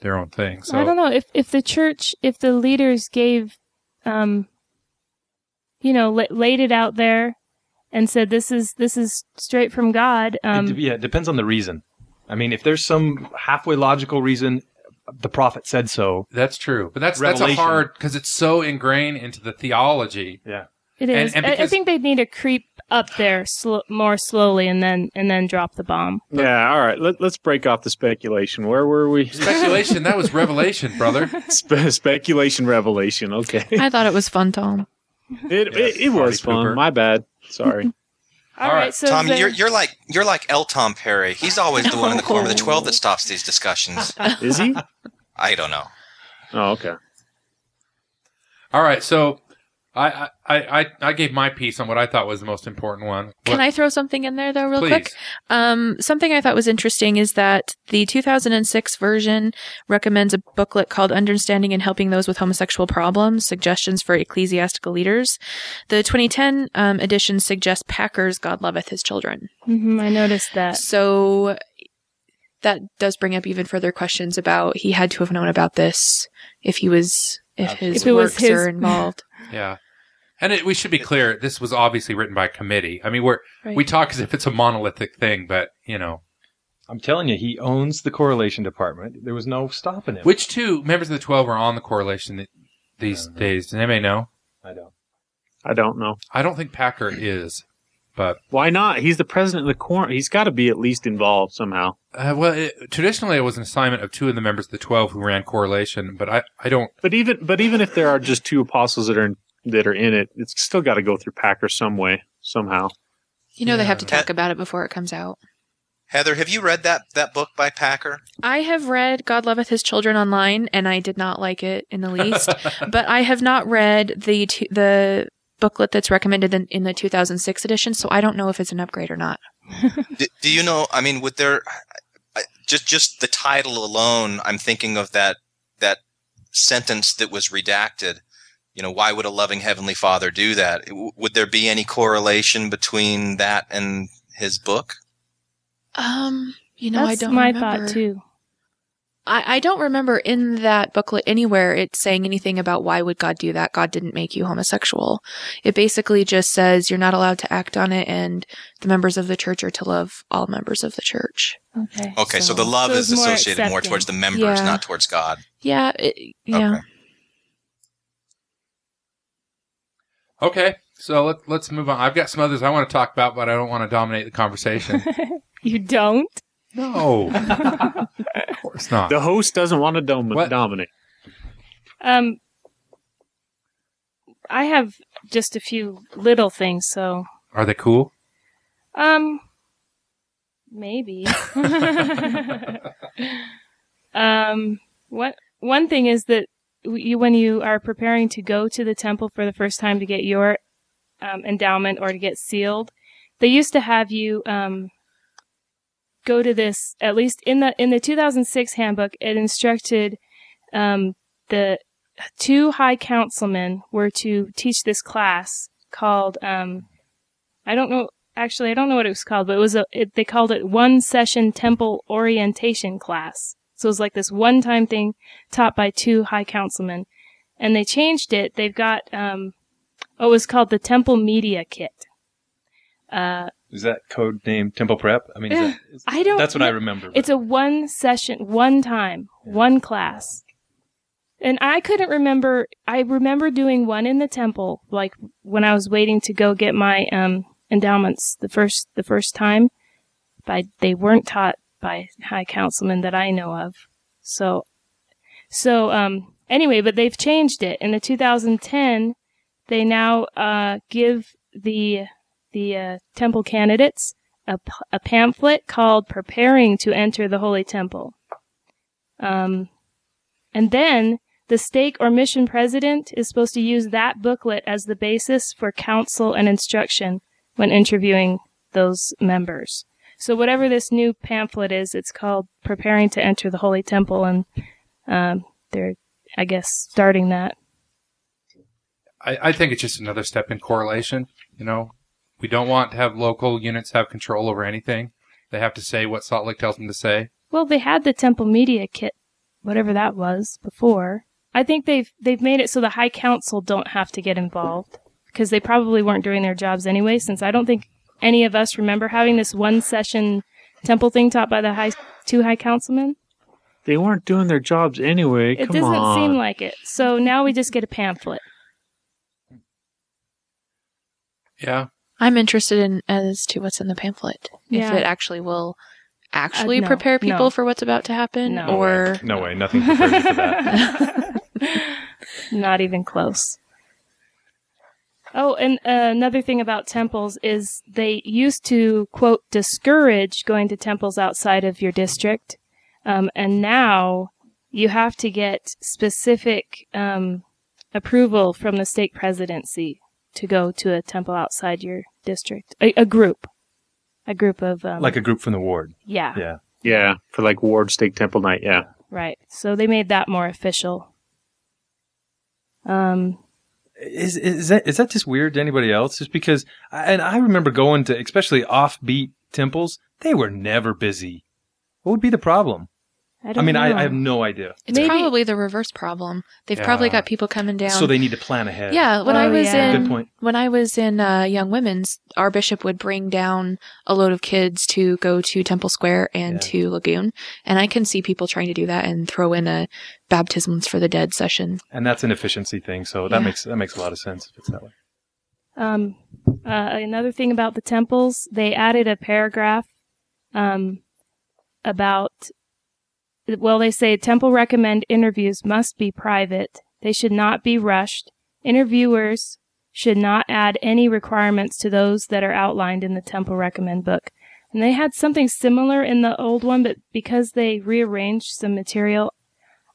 Speaker 1: their own thing. So
Speaker 4: I don't know if if the church, if the leaders gave, um, you know, la- laid it out there and said this is this is straight from God. Um,
Speaker 6: it, yeah, it depends on the reason. I mean, if there's some halfway logical reason, the prophet said so.
Speaker 1: that's true. But that's, that's a hard, because it's so ingrained into the theology.
Speaker 6: Yeah.
Speaker 4: it is.
Speaker 1: and-
Speaker 4: and I-
Speaker 1: I
Speaker 4: think they need to creep up there sl- more slowly and then and then drop the bomb.
Speaker 2: Yeah, all right. Let, let's break off the speculation. Where were we?
Speaker 1: Speculation, that was revelation, brother.
Speaker 2: Spe- speculation, revelation. Okay,
Speaker 5: I thought it was fun, Tom.
Speaker 2: it it, it was
Speaker 1: Party pooper.
Speaker 2: fun. My bad. Sorry.
Speaker 4: All
Speaker 1: All
Speaker 4: right,
Speaker 1: right,
Speaker 4: so
Speaker 3: Tom,
Speaker 4: the-
Speaker 3: you're you're like you're like L. Tom Perry. He's always the one in the corner of the twelve that stops these discussions.
Speaker 2: Is he?
Speaker 3: I don't know.
Speaker 2: Oh, okay.
Speaker 1: All right. So I, I, I, I gave my piece on what I thought was the most important one.
Speaker 5: Can I throw something in there though, real
Speaker 1: Please.
Speaker 5: quick? Um, something I thought was interesting is that the 2006 version recommends a booklet called Understanding and Helping Those with Homosexual Problems: Suggestions for Ecclesiastical Leaders. The 2010 um, edition suggests Packer's "God loveth His children."
Speaker 4: Mhm, I noticed that.
Speaker 5: So that does bring up even further questions about he had to have known about this if he was if his
Speaker 4: If
Speaker 5: works
Speaker 4: his-
Speaker 5: are involved.
Speaker 1: Yeah. And it, we should be clear, this was obviously written by a committee. I mean, we're,
Speaker 5: Right.
Speaker 1: we talk as if it's a monolithic thing, but, you know,
Speaker 6: I'm telling you, he owns the correlation department. There was no stopping him.
Speaker 1: which two members of the 12 are on the correlation these days? Does anybody know?
Speaker 6: I don't.
Speaker 2: I don't know.
Speaker 1: I don't think Packer is, but,
Speaker 2: Why not? He's the president of the quorum. He's got to be at least involved somehow.
Speaker 1: uh, well, it, traditionally it was an assignment of two of the members of the 12 who ran correlation, but I, I don't,
Speaker 2: But even but even if there are just two apostles that are in, that are in it, it's still got to go through Packer some way somehow.
Speaker 5: You know they have to talk about it before it comes out.
Speaker 3: Heather, have you read that that book by Packer?
Speaker 5: I have read God Loveth His Children online, and I did not like it in the least. but I have not read the t- the booklet that's recommended in, in the 2006 edition, so I don't know if it's an upgrade or not.
Speaker 3: do, do you know? I mean, with their just just the title alone, I'm thinking of that that sentence that was redacted. You know, why would a loving heavenly Father do that? Would there be any correlation between that and his book?
Speaker 5: Um, you know,
Speaker 4: That's
Speaker 5: I don't
Speaker 4: my
Speaker 5: remember.
Speaker 4: thought too.
Speaker 5: I, I don't remember in that booklet anywhere it saying anything about why would God do that. God didn't make you homosexual. It basically just says you're not allowed to act on it, and the members of the church are to love all members of the church.
Speaker 4: Okay.
Speaker 3: Okay, so, the love
Speaker 4: So
Speaker 3: is
Speaker 4: it's more
Speaker 3: associated more towards the members,
Speaker 5: Yeah.
Speaker 3: not towards God.
Speaker 5: Yeah, it, yeah.
Speaker 3: Okay.
Speaker 1: Okay. So let, let's move on. I've got some others I want to talk about, but I don't want to dominate the conversation.
Speaker 4: You don't?
Speaker 1: no. of course not.
Speaker 2: The host doesn't want to dom-
Speaker 1: What?
Speaker 2: dominate.
Speaker 4: Um, I have just a few little things, so
Speaker 1: Are they cool?
Speaker 4: um, maybe. um, what one thing is that you, when you are preparing to go to the temple for the first time to get your um, endowment or to get sealed, they used to have you um, go to this. At least in the in the 2006 handbook, it instructed um, the two high councilmen were to teach this class called um, I don't know actually I don't know what it was called, but it was a it, they called it one session temple orientation class. So it was like this one time thing taught by two high councilmen, and they changed it. They've got um, oh, it was called the Temple Media Kit. Uh,
Speaker 6: Is that code name Temple Prep? I mean, is that, is-
Speaker 4: I don't.
Speaker 6: that's what I remember.
Speaker 4: It's a one session, one time, one class. And I couldn't remember, I remember doing one in the temple, like when I was waiting to go get my, um, endowments the first the first time, but they weren't taught by high councilmen that I know of. So, so um, anyway, but they've changed it in the 2010. They now uh, give the the uh, temple candidates a, pamphlet called "Preparing to Enter the Holy Temple." Um, and then the stake or mission president is supposed to use that booklet as the basis for counsel and instruction when interviewing those members. So whatever this new pamphlet is, it's called "Preparing to Enter the Holy Temple," and um, they're, I guess, starting that.
Speaker 1: I, I think it's just another step in correlation. You know, we don't want to have local units have control over anything. They have to say what Salt Lake tells them to say.
Speaker 4: Well, they had the Temple Media Kit, whatever that was before. I think they've they've made it so the High Council don't have to get involved because they probably weren't doing their jobs anyway. Since I don't think any of us remember having this one session temple thing taught by the high two high councilmen.
Speaker 2: They weren't doing their jobs anyway.
Speaker 4: It
Speaker 2: Come
Speaker 4: doesn't
Speaker 2: on.
Speaker 4: seem like it. So now we just get a pamphlet.
Speaker 1: Yeah.
Speaker 5: I'm interested in as to what's in the pamphlet.
Speaker 4: Yeah.
Speaker 5: If it actually will actually
Speaker 4: Uh, no,
Speaker 5: prepare people
Speaker 4: no.
Speaker 5: for what's about to happen,
Speaker 4: No.
Speaker 5: or
Speaker 6: No way, nothing prepared me for that.
Speaker 4: Not even close. Oh, and uh, another thing about temples is they used to quote discourage going to temples outside of your district, um, and now you have to get specific um, approval from the stake presidency to go to a temple outside your district. A, a group, a group of um,
Speaker 6: Like a group from the ward.
Speaker 4: yeah,
Speaker 6: Yeah.
Speaker 2: Yeah, for like Ward Stake Temple Night. Yeah.
Speaker 4: right. So they made that more official. Um,
Speaker 6: Is is that is that just weird to anybody else? Just because, and I remember going to especially offbeat temples, they were never busy. What would be the problem?
Speaker 4: I
Speaker 6: I
Speaker 4: don't
Speaker 6: mean, I,
Speaker 4: know.
Speaker 6: I have no idea.
Speaker 5: it's
Speaker 4: Maybe-
Speaker 5: probably the reverse problem. They've
Speaker 1: Yeah.
Speaker 5: probably got people coming down.
Speaker 6: So they need to plan ahead.
Speaker 5: yeah, when I
Speaker 4: Oh,
Speaker 5: was
Speaker 4: yeah.
Speaker 5: in
Speaker 6: Good point.
Speaker 5: when I was in uh, Young Women's, our bishop would bring down a load of kids to go to Temple Square and
Speaker 6: Yeah.
Speaker 5: to Lagoon, and I can see people trying to do that and throw in a baptisms for the dead session.
Speaker 6: and that's an efficiency thing. So that
Speaker 5: Yeah.
Speaker 6: makes that makes a lot of sense if it's that way.
Speaker 4: Um, uh, another thing about the temples, they added a paragraph um, about, well, they say temple recommend interviews must be private. They should not be rushed. Interviewers should not add any requirements to those that are outlined in the temple recommend book. And they had something similar in the old one, but because they rearranged some material,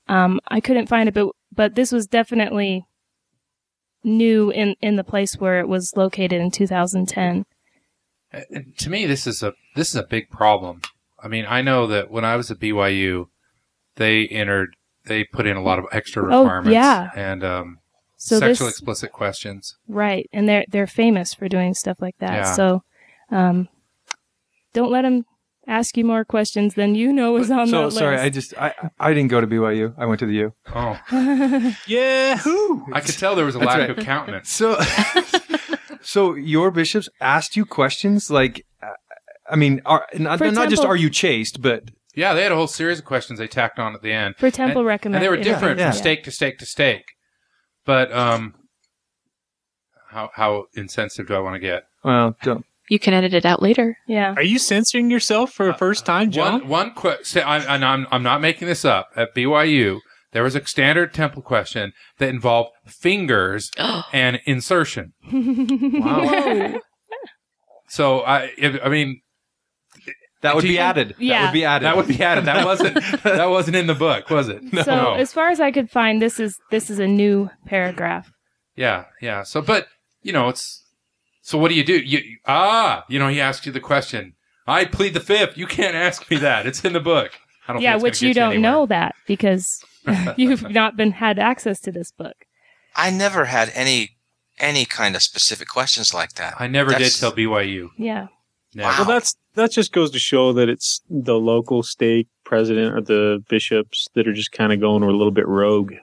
Speaker 4: um, I couldn't find it. But but this was definitely new in in the place where it was located in 2010.
Speaker 1: And to me, this is a this is a big problem. I mean, I know that when I was at BYU, they entered they put in a lot of extra
Speaker 4: Oh,
Speaker 1: requirements
Speaker 4: yeah.
Speaker 1: and um,
Speaker 4: So
Speaker 1: sexual
Speaker 4: this
Speaker 1: explicit questions.
Speaker 4: right, and they're they're famous for doing stuff like that.
Speaker 1: Yeah.
Speaker 4: So, um, don't let them ask you more questions than you know is on
Speaker 6: so
Speaker 4: that
Speaker 6: sorry, I just I I didn't go to BYU. I went to the U.
Speaker 1: Oh,
Speaker 2: Yeah.
Speaker 1: I could tell there was a
Speaker 6: That's
Speaker 1: lack
Speaker 6: right.
Speaker 1: of countenance.
Speaker 6: So, so your bishops asked you questions like, uh, I mean, are not,
Speaker 4: For
Speaker 6: not just are you chaste, but
Speaker 1: Yeah, they had a whole series of questions they tacked on at the end.
Speaker 4: for temple
Speaker 1: and,
Speaker 4: recommend,
Speaker 1: and they were different
Speaker 6: Yeah.
Speaker 1: from stake to stake to stake. But um, how how insensitive do I want to get?
Speaker 6: well, don't.
Speaker 5: You can edit it out later.
Speaker 4: Yeah,
Speaker 2: Are you censoring yourself for the first time, John?
Speaker 1: One one question, and I'm I'm not making this up. At BYU, there was a standard temple question that involved fingers and insertion.
Speaker 6: Wow,
Speaker 1: So I if, I mean
Speaker 6: that would be
Speaker 1: you-
Speaker 6: added. That
Speaker 4: Yeah.
Speaker 6: would be added.
Speaker 1: that would be added. That wasn't that wasn't in the book, was it? No.
Speaker 4: so as far as I could find, this is this is a new paragraph.
Speaker 1: Yeah, yeah. So, but you know, it's so. What do you do? You you- ah, you know, he asks you the question. I plead the fifth. You can't ask me that. It's in the book. I don't.
Speaker 4: Yeah,
Speaker 1: think it's
Speaker 4: which you don't
Speaker 1: anywhere.
Speaker 4: know that because you've not been had access to this book.
Speaker 3: I never had any any kind of specific questions like that.
Speaker 1: I never
Speaker 3: That's-
Speaker 1: did tell BYU.
Speaker 4: Yeah.
Speaker 1: Never.
Speaker 3: Wow.
Speaker 2: Well, that's that just goes to show that it's the local stake president or the bishops that are just kind of going a little bit rogue.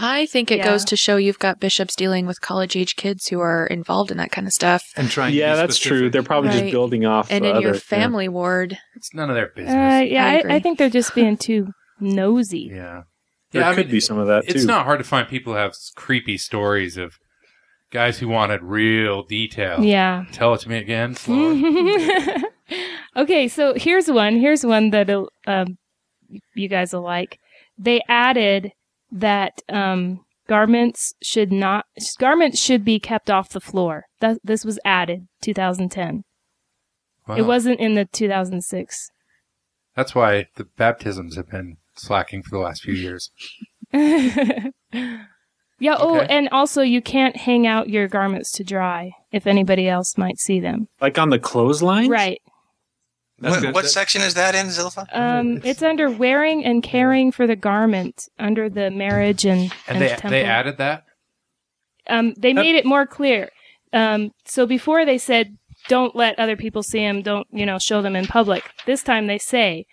Speaker 5: I think it
Speaker 4: Yeah.
Speaker 5: goes to show you've got bishops dealing with college age kids who are involved in that kind of stuff.
Speaker 6: and trying.
Speaker 2: yeah,
Speaker 6: be
Speaker 2: that's true. They're probably
Speaker 5: Right.
Speaker 2: just building off.
Speaker 5: And in
Speaker 2: other,
Speaker 5: your
Speaker 2: yeah.
Speaker 5: family ward,
Speaker 1: It's none of their business.
Speaker 4: Uh, yeah,
Speaker 5: I
Speaker 4: I. I think they're just being too nosy.
Speaker 1: yeah.
Speaker 2: There
Speaker 1: Yeah, I
Speaker 2: could
Speaker 1: mean,
Speaker 2: be some of that too.
Speaker 1: It's
Speaker 2: too.
Speaker 1: not hard to find people who have creepy stories of, Guys who wanted real detail.
Speaker 4: Yeah.
Speaker 1: Tell it to me again.
Speaker 4: okay, so here's one. Here's one that um, you guys will like. They added that um, garments should not garments should be kept off the floor. That this was added 2010.
Speaker 1: Wow.
Speaker 4: It wasn't in the 2006.
Speaker 1: That's why the baptisms have been slacking for the last few years.
Speaker 4: yeah. Oh,
Speaker 1: Okay.
Speaker 4: and also you can't hang out your garments to dry if anybody else might see them.
Speaker 2: Like on the clothesline?
Speaker 4: Right.
Speaker 6: That's
Speaker 3: What, what section is that in, Zilpha?
Speaker 4: Um, it's under wearing and caring for the garment under the marriage and
Speaker 1: And they
Speaker 4: temple.
Speaker 1: they added that.
Speaker 4: um, they made it more clear. Um, so before they said, "Don't let other people see them. Don't you know show them in public." This time they say,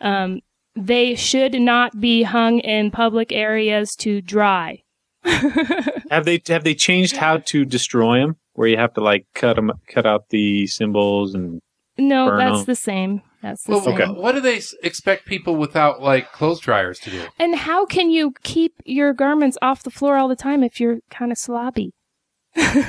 Speaker 4: um, "They should not be hung in public areas to dry."
Speaker 2: Have they have they changed how to destroy them? Where you have to like cut 'em- cut out the symbols and
Speaker 4: No,
Speaker 2: Burn
Speaker 4: that's
Speaker 2: 'em.
Speaker 4: the same. That's the
Speaker 1: Well,
Speaker 4: same.
Speaker 2: Okay.
Speaker 1: what do they expect people without like clothes dryers to do?
Speaker 4: And how can you keep your garments off the floor all the time if you're kind of sloppy?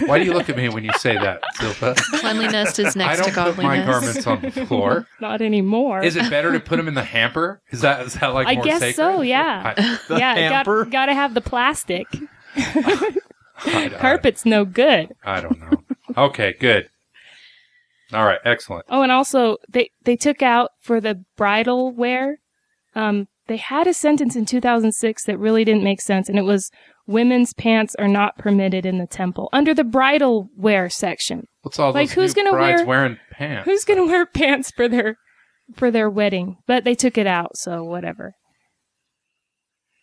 Speaker 1: Why do you look at me when you say that, Zilpha?
Speaker 5: Cleanliness is next
Speaker 1: I
Speaker 5: next
Speaker 1: don't
Speaker 5: to
Speaker 1: put my
Speaker 5: godliness.
Speaker 1: garments on the floor.
Speaker 4: Not anymore.
Speaker 1: Is it better to put them in the hamper? Is that is that like
Speaker 4: I
Speaker 1: more
Speaker 4: guess
Speaker 1: sacred?
Speaker 4: so. Yeah.
Speaker 1: I,
Speaker 4: yeah.
Speaker 6: hamper?
Speaker 4: Got, got to have the plastic.
Speaker 1: I, I-
Speaker 4: Carpet's no good.
Speaker 1: I don't know. Okay, good. All right, excellent.
Speaker 4: Oh, and also they they took out for the bridal wear. Um, they had a sentence in 2006 that really didn't make sense, and it was women's pants are not permitted in the temple under the bridal wear section.
Speaker 1: What's all
Speaker 4: Like,
Speaker 1: those
Speaker 4: who's gonna wear-
Speaker 1: wearing pants?
Speaker 4: Who's gonna wear pants for their for their wedding? But they took it out, so whatever.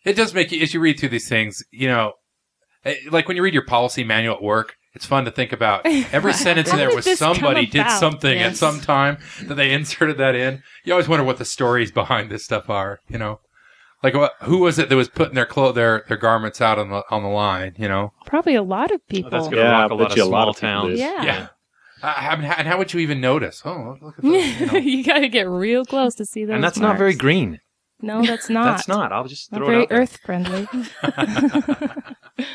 Speaker 1: It does make you, as you read through these things, you know, eh, like when you read your policy manual at work, it's fun to think about. Every sentence in there was somebody did something at some time that they inserted that in. You always wonder what the stories behind this stuff are, you know. Like who was it that was putting their clo- their their garments out on the on the line, you know?
Speaker 4: Probably a lot of
Speaker 6: Oh,
Speaker 4: people.
Speaker 6: that's going to
Speaker 2: Yeah,
Speaker 6: rock a
Speaker 2: I
Speaker 6: lot of
Speaker 2: a
Speaker 6: small
Speaker 2: lot of
Speaker 6: towns.
Speaker 2: did.
Speaker 4: Yeah.
Speaker 1: Yeah. Uh, I mean, and how would you even notice? Oh, look at those, you know.
Speaker 4: you got to get real close to see those.
Speaker 6: And that's not very green.
Speaker 4: No, that's not.
Speaker 6: That's not. I'll just
Speaker 4: Not
Speaker 6: throw
Speaker 4: very
Speaker 6: it out there.
Speaker 4: earth friendly.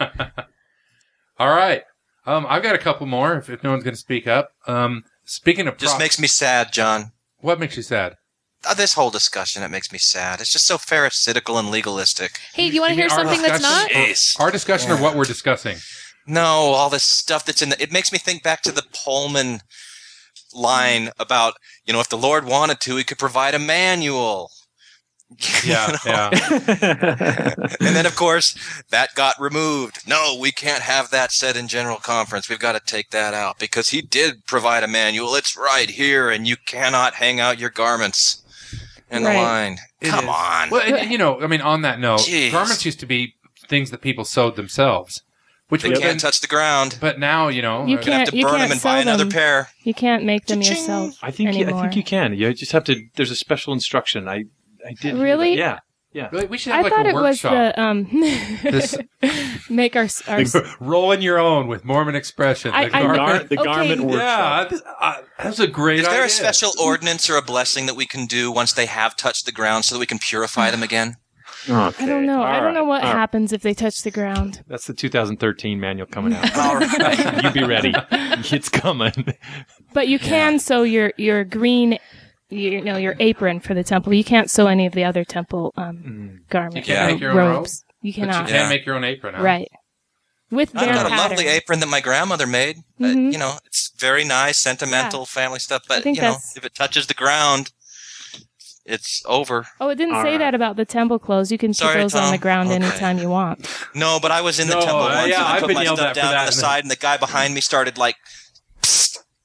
Speaker 1: All right. Um, I've got a couple more. If, if no one's going to speak up. Um, speaking of,
Speaker 3: Just
Speaker 1: prop-
Speaker 3: makes me sad, John.
Speaker 1: what makes you sad?
Speaker 3: Uh, This whole discussion, it makes me sad. It's just so pharisaical and legalistic.
Speaker 5: Hey, do you want to hear something that's not?
Speaker 3: Jeez.
Speaker 1: Our discussion or what we're discussing?
Speaker 3: No, all this stuff that's in the, it makes me think back to the Poelman line about, you know, if the Lord wanted to, he could provide a manual.
Speaker 1: Yeah, yeah.
Speaker 3: and then, of course, that got removed. No, we can't have that said in general conference. We've got to take that out because he did provide a manual. It's right here, and you cannot hang out your garments in
Speaker 4: Right.
Speaker 3: the line.
Speaker 1: It
Speaker 3: Come
Speaker 1: is.
Speaker 3: on.
Speaker 1: Well, and, you know, I mean, on that note,
Speaker 3: Jeez.
Speaker 1: garments used to be things that people sewed themselves, which
Speaker 3: They can't
Speaker 1: been.
Speaker 3: touch the ground.
Speaker 1: But now, you know,
Speaker 4: You
Speaker 3: You're have
Speaker 4: Can't-
Speaker 3: to
Speaker 4: you
Speaker 3: burn
Speaker 4: can't
Speaker 3: them and buy
Speaker 4: sell
Speaker 3: another pair.
Speaker 4: You can't make them
Speaker 3: Cha-ching.
Speaker 4: yourself.
Speaker 6: I think. You, I think you can. You just have to. There's a special instruction. I. I did. hear
Speaker 4: Really?
Speaker 6: that. Yeah.
Speaker 1: really, we should have
Speaker 4: I
Speaker 1: like
Speaker 4: thought
Speaker 1: a
Speaker 4: it was
Speaker 1: workshop.
Speaker 4: the um
Speaker 1: This-
Speaker 4: make our our
Speaker 1: Rolling your own with Mormon expression.
Speaker 4: I-
Speaker 1: the
Speaker 4: I-
Speaker 2: the,
Speaker 1: garment-
Speaker 2: gar- the
Speaker 4: Okay.
Speaker 2: garment
Speaker 1: yeah,
Speaker 2: workshop.
Speaker 1: this- uh, that's a great
Speaker 3: Is there
Speaker 1: idea.
Speaker 3: a special ordinance or a blessing that we can do once they have touched the ground so that we can purify them again?
Speaker 4: I don't know. I don't know what
Speaker 2: All right.
Speaker 4: happens if they touch the ground.
Speaker 6: That's the 2013 manual coming out.
Speaker 3: All right.
Speaker 6: you be ready. It's coming.
Speaker 4: But you can sew your your green you know your apron for the temple. You can't sew any of the other temple um garments.
Speaker 1: You can't make your own
Speaker 4: robes. You
Speaker 1: But you can't
Speaker 3: Yeah.
Speaker 1: make your own apron. Huh?
Speaker 4: Right. With
Speaker 3: I've
Speaker 4: their
Speaker 3: got a lovely apron that my grandmother made. Uh,
Speaker 4: Mhm.
Speaker 3: you know, it's very nice, sentimental family stuff. But you know, if it touches the ground, it's over.
Speaker 4: Oh, it didn't
Speaker 2: All
Speaker 4: say
Speaker 2: right.
Speaker 4: that about the temple clothes. You can
Speaker 3: Sorry,
Speaker 4: put those on the ground
Speaker 3: Okay.
Speaker 4: anytime you want.
Speaker 3: No, but I was in the
Speaker 1: No,
Speaker 3: temple
Speaker 1: uh,
Speaker 3: once,
Speaker 1: yeah,
Speaker 3: and I
Speaker 1: I've
Speaker 3: put
Speaker 1: been
Speaker 3: my
Speaker 1: yelled
Speaker 3: stuff down
Speaker 1: that
Speaker 3: on the- side, and the guy behind me started like.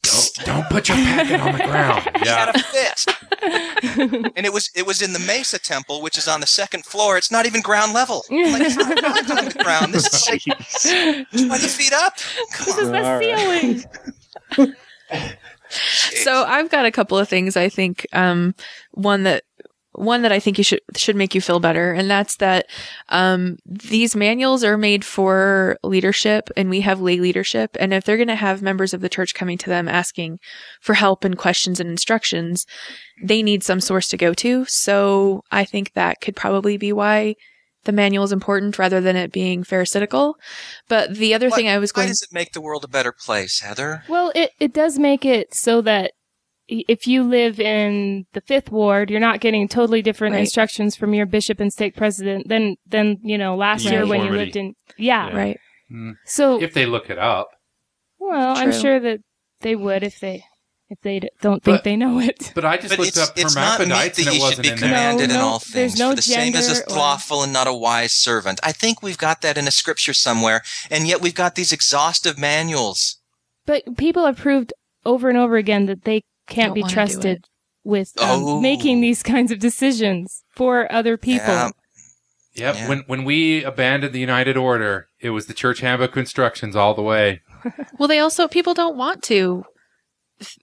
Speaker 1: Don't, don't put your packet on the ground.
Speaker 3: He had
Speaker 1: Yeah.
Speaker 3: a fit, and it was it was in the Mesa Temple, which is on the second floor. It's not even ground level. I'm like, it's not not on the ground. This is like twenty feet up. Come
Speaker 4: This
Speaker 3: on.
Speaker 4: is the
Speaker 2: All right.
Speaker 4: ceiling.
Speaker 5: So I've got a couple of things I think um one that one that I think you should should make you feel better and that's that um these manuals are made for leadership and we have lay leadership and if they're going to have members of the church coming to them asking for help and questions and instructions they need some source to go to so I think that could probably be why the manual is important rather than it being pharisaical. But the other
Speaker 3: Why-
Speaker 5: thing I was
Speaker 3: Why
Speaker 5: going
Speaker 3: does it make the world a better place, Heather?
Speaker 4: Well, it, it does make it so that i- if you live in the fifth ward, you're not getting totally different
Speaker 5: Right.
Speaker 4: instructions from your bishop and stake president than than you know last year when you lived in yeah.
Speaker 6: Yeah.
Speaker 5: right.
Speaker 1: Mm.
Speaker 4: So
Speaker 1: If they look it up,
Speaker 4: well, I'm sure that they would if they if they don't think
Speaker 1: But-
Speaker 4: they know it.
Speaker 1: but I just
Speaker 3: But
Speaker 1: looked
Speaker 3: it's,
Speaker 1: up
Speaker 3: it's not meat
Speaker 1: hermaphrodites
Speaker 3: that
Speaker 1: and it
Speaker 3: you should
Speaker 1: wasn't
Speaker 3: be
Speaker 1: in there.
Speaker 3: commanded
Speaker 4: No,
Speaker 3: in
Speaker 4: no,
Speaker 3: all
Speaker 4: there's
Speaker 3: things.
Speaker 4: no
Speaker 3: for the same as a
Speaker 4: gender or-
Speaker 3: slothful and not a wise servant. I think we've got that in a scripture somewhere, and yet we've got these exhaustive manuals.
Speaker 4: But people have proved over and over again that they can't be trusted with um,
Speaker 3: Oh.
Speaker 4: making these kinds of decisions for other people.
Speaker 3: Yeah.
Speaker 1: Yep.
Speaker 3: Yeah.
Speaker 1: When when we abandoned the United Order, it was the church handbook instructions all the way.
Speaker 5: Well, they also people don't want to, th-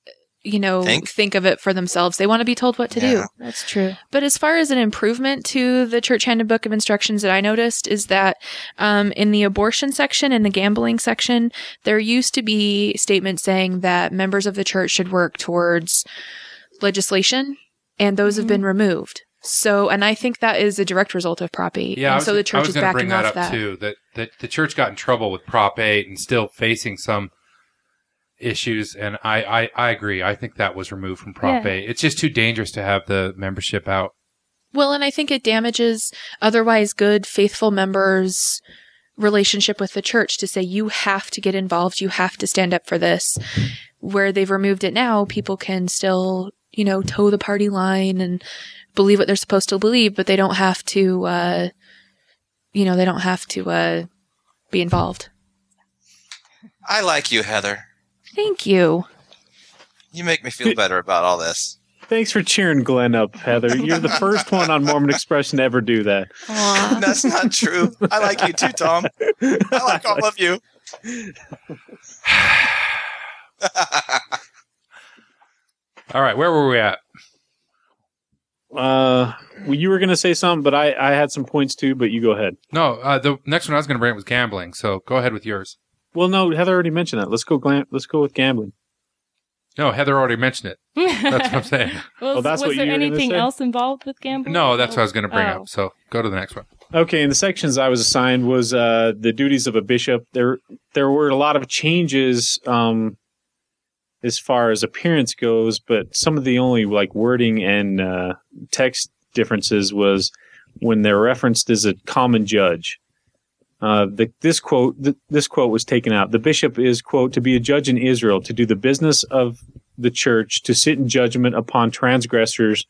Speaker 5: you know,
Speaker 3: Think?
Speaker 5: think, of it for themselves. They want to be told what to
Speaker 3: Yeah.
Speaker 5: do.
Speaker 4: That's true.
Speaker 5: But as far as an improvement to the church handbook of instructions that I noticed is that um, in the abortion section and the gambling section, there used to be statements saying that members of the church should work towards legislation, and those have
Speaker 4: Mhm.
Speaker 5: been removed. So, and I think that is a direct result of Prop 8.
Speaker 1: Yeah,
Speaker 5: and
Speaker 1: was,
Speaker 5: so the
Speaker 1: I
Speaker 5: church
Speaker 1: was
Speaker 5: is backing
Speaker 1: bring that
Speaker 5: off
Speaker 1: up
Speaker 5: that.
Speaker 1: too. That that the church got in trouble with Prop Eight and still facing some issues. And I I, I agree. I think that was removed from Prop
Speaker 4: Yeah.
Speaker 1: Eight. It's just too dangerous to have the membership out.
Speaker 5: Well, and I think it damages otherwise good, faithful members' relationship with the church to say, you have to get involved, you have to stand up for this. Where they've removed it now, people can still, you know, toe the party line and believe what they're supposed to believe, but they don't have to, uh, you know, they don't have to, uh, be involved.
Speaker 3: I like you, Heather.
Speaker 5: Thank you.
Speaker 3: You make me feel better about all this.
Speaker 2: Thanks for cheering Glenn up, Heather. You're the first one on Mormon Expression to ever do that.
Speaker 5: Aw.
Speaker 3: That's not true. I like you too, Tom. I like all of you.
Speaker 1: All right, where were we at?
Speaker 2: Uh, well, you were going to say something, but I, I had some points too, but you go ahead.
Speaker 1: No, uh, the next one I was going to bring up was gambling. So go ahead with yours.
Speaker 2: Well, no, Heather already mentioned that. Let's go glam- Let's go with gambling.
Speaker 1: No, Heather already mentioned it. That's what I'm saying.
Speaker 4: well,
Speaker 2: Oh, that's
Speaker 4: was
Speaker 2: what
Speaker 4: there
Speaker 2: you were gonna
Speaker 4: anything
Speaker 2: say?
Speaker 4: else involved with gambling?
Speaker 1: No, that's what I was going to bring
Speaker 4: Oh.
Speaker 1: up. So go to the next one.
Speaker 2: Okay, and the sections I was assigned was uh, the duties of a bishop. There, there were a lot of changes um, as far as appearance goes, but some of the only like wording and uh, text differences was when they're referenced as a common judge. Uh, the, this quote, th- this quote was taken out. The bishop is quote to be a judge in Israel, to do the business of the church, to sit in judgment upon transgressors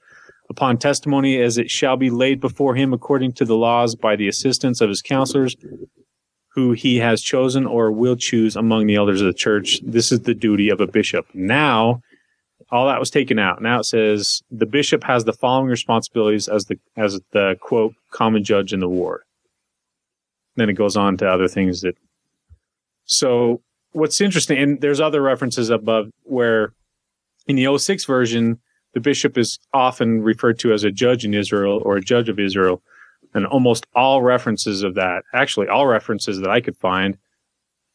Speaker 2: upon testimony as it shall be laid before him according to the laws by the assistance of his counselors who he has chosen or will choose among the elders of the church. This is the duty of a bishop. Now, all that was taken out. Now it says the bishop has the following responsibilities as the as the quote common judge in the ward. Then it goes on to other things that so what's interesting and there's other references above where in the 06 version the bishop is often referred to as a judge in Israel or a judge of Israel. And almost all references of that, actually, all references that I could find,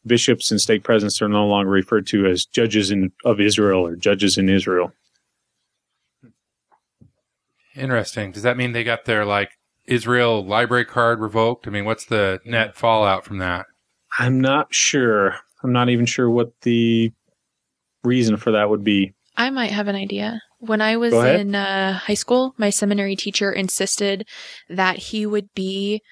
Speaker 2: bishops and stake presidents are no longer referred to as judges in, of Israel or judges in Israel.
Speaker 1: Interesting. Does that mean they got their like Israel library card revoked? I mean, what's the net fallout from that?
Speaker 2: I'm not sure. I'm not even sure what the reason for that would be.
Speaker 5: I might have an idea. When I was in uh, high school, my seminary teacher insisted that he would be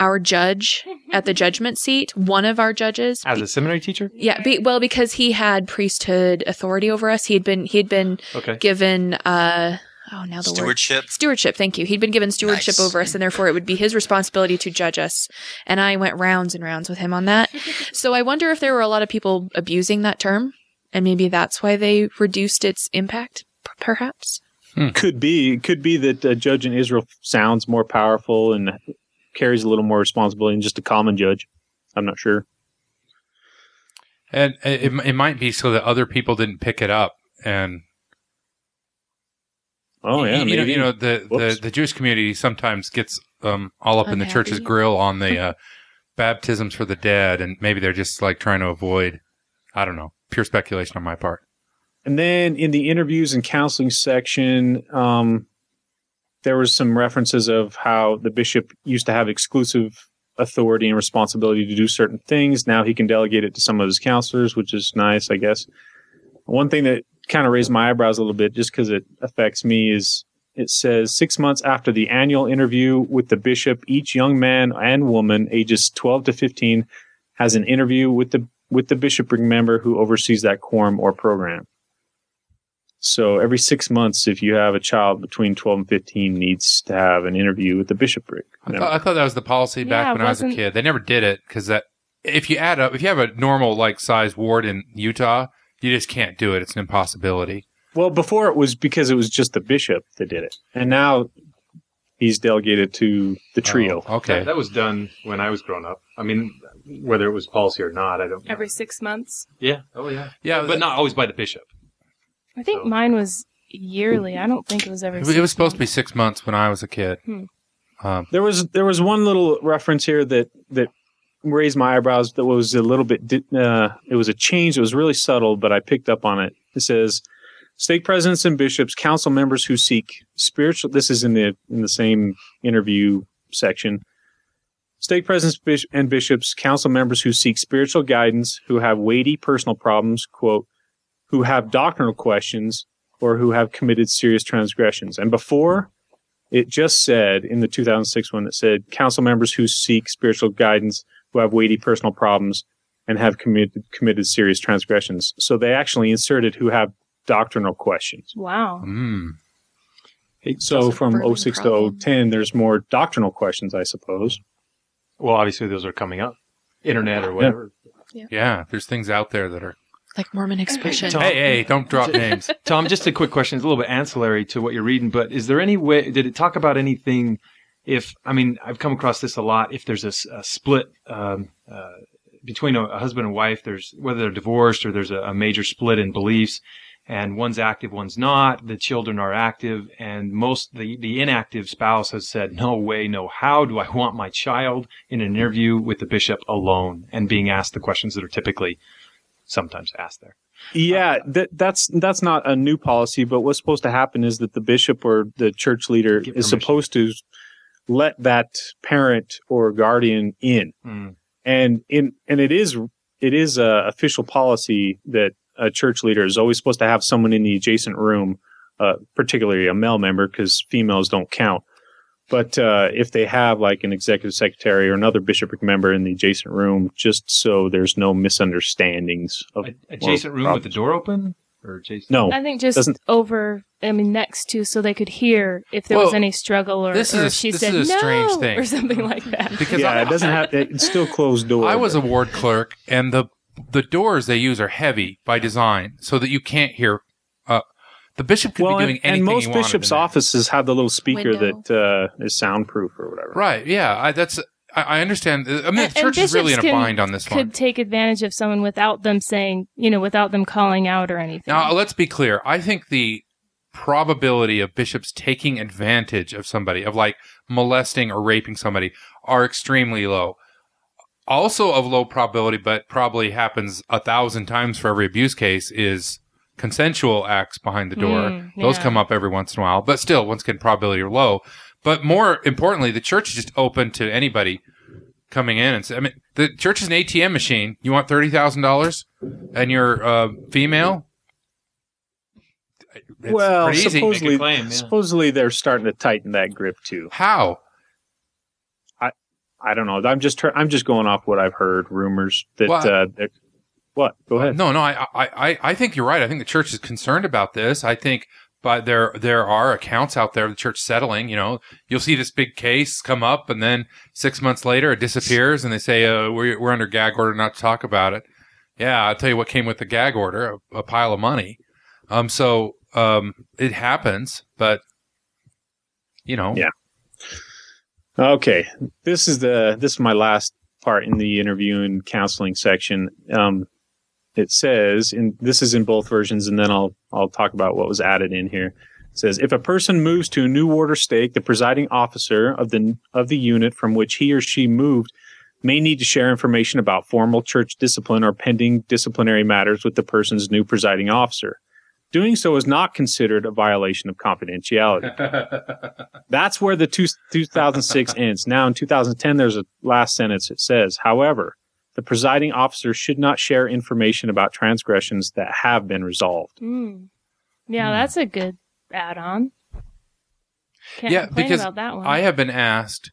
Speaker 5: our judge at the judgment seat, one of our judges.
Speaker 6: As a seminary teacher?
Speaker 5: yeah, be, well, because he had priesthood authority over us. He had been he had been
Speaker 6: Okay.
Speaker 5: given uh oh now the word
Speaker 3: Stewardship.
Speaker 5: stewardship. Thank you. He'd been given stewardship
Speaker 3: Nice.
Speaker 5: over us, and therefore it would be his responsibility to judge us. And I went rounds and rounds with him on that. so I wonder if there were a lot of people abusing that term, and maybe that's why they reduced its impact, p- perhaps. Hmm.
Speaker 2: Could be. It could be that a judge in Israel sounds more powerful and carries a little more responsibility than just a common judge. I'm not sure.
Speaker 1: And it, it might be so that other people didn't pick it up. And
Speaker 2: Oh yeah,
Speaker 1: you, you know, you know, the, the
Speaker 2: Whoops.
Speaker 1: the Jewish community sometimes gets um, all up in the church's grill on the uh, baptisms for the dead, and maybe they're just like trying to avoid. I don't know. Pure speculation on my part.
Speaker 2: And then in the interviews and counseling section, um, there was some references of how the bishop used to have exclusive authority and responsibility to do certain things. Now he can delegate it to some of his counselors, which is nice, I guess. One thing that kind of raised my eyebrows a little bit, just because it affects me, is it says six months after the annual interview with the bishop, each young man and woman ages 12 to 15 has an interview with the with the bishopric member who oversees that quorum or program. So every six months, if you have a child between 12 and 15 needs to have an interview with the bishopric.
Speaker 1: I thought, I thought that was the policy back
Speaker 4: Yeah,
Speaker 1: when I was a kid. They never did it because that if you add up, if you have a normal like size ward in Utah, you just can't do it. It's an impossibility.
Speaker 2: Well, before it was because it was just the bishop that did it. And now he's delegated to the trio.
Speaker 1: Oh, okay.
Speaker 6: That, that was done when I was growing up. I mean, whether it was policy or not, I don't know.
Speaker 4: Every six months.
Speaker 6: yeah. Oh, yeah.
Speaker 1: yeah,
Speaker 6: But not always by the bishop.
Speaker 4: I think
Speaker 6: So-
Speaker 4: mine was yearly. I don't think it was every.
Speaker 1: It,
Speaker 4: six
Speaker 1: it was supposed to be six months when I was a kid.
Speaker 4: Hmm.
Speaker 1: Um,
Speaker 2: There was there was one little reference here that that raised my eyebrows. That was a little bit. Uh, it was a change. It was really subtle, but I picked up on it. It says, "Stake presidents and bishops, council members who seek spiritual." This is in the in the same interview section. Stake presidents and bishops, council members who seek spiritual guidance, who have weighty personal problems, quote, who have doctrinal questions, or who have committed serious transgressions. And before it just said in the 2006 one, it said council members who seek spiritual guidance, who have weighty personal problems, and have committed committed serious transgressions. So they actually inserted who have doctrinal questions.
Speaker 4: Wow.
Speaker 1: mm.
Speaker 2: So from
Speaker 5: burning
Speaker 2: 06
Speaker 5: problem.
Speaker 2: to 010, there's more doctrinal questions, I suppose.
Speaker 6: Well, obviously, those are coming up. Internet or whatever.
Speaker 1: Yeah, there's things out there that are.
Speaker 5: Like Mormon expression.
Speaker 6: Tom-
Speaker 1: Hey, hey, don't drop names.
Speaker 6: Tom, just a quick question. It's a little bit ancillary to what you're reading, but is there any way, did it talk about anything if, I mean, I've come across this a lot, if there's a split um, uh, between a, a husband and wife, there's whether they're divorced or there's a, a major split in beliefs, and one's active, one's not, the children are active, and most, the, the inactive spouse has said, no way, no how do I want my child in an interview with the bishop alone and being asked the questions that are typically sometimes asked there.
Speaker 2: Yeah, that, that's that's not a new policy, but what's supposed to happen is that the bishop or the church leader is supposed to let that parent or guardian in.
Speaker 6: Mm.
Speaker 2: and in and it is it is a official policy that a church leader is always supposed to have someone in the adjacent room, uh, particularly a male member, because females don't count. But uh, if they have like an executive secretary or another bishopric member in the adjacent room, just so there's no misunderstandings of
Speaker 6: A- adjacent room with the door open or adjacent?
Speaker 2: no,
Speaker 4: I think just
Speaker 2: Doesn't-
Speaker 4: over. I mean, next to, so they could hear if there was any struggle or,
Speaker 1: this is
Speaker 4: or
Speaker 1: a-
Speaker 4: she
Speaker 1: this
Speaker 4: said
Speaker 1: is a
Speaker 4: no
Speaker 1: strange thing.
Speaker 4: or something like that.
Speaker 1: Because
Speaker 2: yeah,
Speaker 1: I,
Speaker 2: it doesn't have it's still closed door.
Speaker 1: I was a ward clerk, and the the doors they use are heavy by design, so that you can't hear. Uh, the bishop could
Speaker 2: well,
Speaker 1: be
Speaker 2: and,
Speaker 1: doing anything
Speaker 2: and most
Speaker 1: he
Speaker 2: bishops' offices have the little speaker
Speaker 5: Window.
Speaker 2: that uh, is soundproof or whatever.
Speaker 1: Right? Yeah, I, that's. I, understand. I mean,
Speaker 4: And-
Speaker 1: the church is really in a bind on this
Speaker 4: Could
Speaker 1: one.
Speaker 4: take advantage of someone without them saying, you know, without them calling out or anything.
Speaker 1: Now, let's be clear. I think the probability of bishops taking advantage of somebody, of like molesting or raping somebody, are extremely low. Also, of low probability, but probably happens a thousand times for every abuse case, is consensual acts behind the door.
Speaker 4: Mm,
Speaker 1: Those come up every once in a while, but still, once again, probability are low. But more importantly, the church is just open to anybody coming in and say, I mean, the church is an ATM machine. You want thirty thousand dollars, and you're uh, female. It's
Speaker 2: well, supposedly,
Speaker 6: claim, yeah.
Speaker 2: supposedly they're starting to tighten that grip too.
Speaker 1: How?
Speaker 2: I don't know. I'm just I'm just going off what I've heard, rumors that.
Speaker 1: Well,
Speaker 2: uh, what? Go ahead.
Speaker 1: No, no. I, I, I, I think you're right. I think the church is concerned about this. I think, but there, there are accounts out there. of The church settling. You know, you'll see this big case come up, and then six months later it disappears, and they say uh, we're we're under gag order not to talk about it. Yeah, I'll tell you what came with the gag order: a, a pile of money. Um, so um, it happens, but you know,
Speaker 2: Yeah. Okay, this is the this is my last part in the interview and counseling section. Um, it says, and this is in both versions, and then I'll I'll talk about what was added in here. It says if a person moves to a new ward or stake, the presiding officer of the of the unit from which he or she moved may need to share information about formal church discipline or pending disciplinary matters with the person's new presiding officer. Doing so is not considered a violation of confidentiality. That's where the two, 2006 ends. Now in 2010, there's a last sentence. It says, however, the presiding officer should not share information about transgressions that have been resolved.
Speaker 4: Mm. Yeah,
Speaker 1: Hmm.
Speaker 4: that's a good add-on. Can't
Speaker 1: Yeah, because
Speaker 4: about that one.
Speaker 1: I have been asked.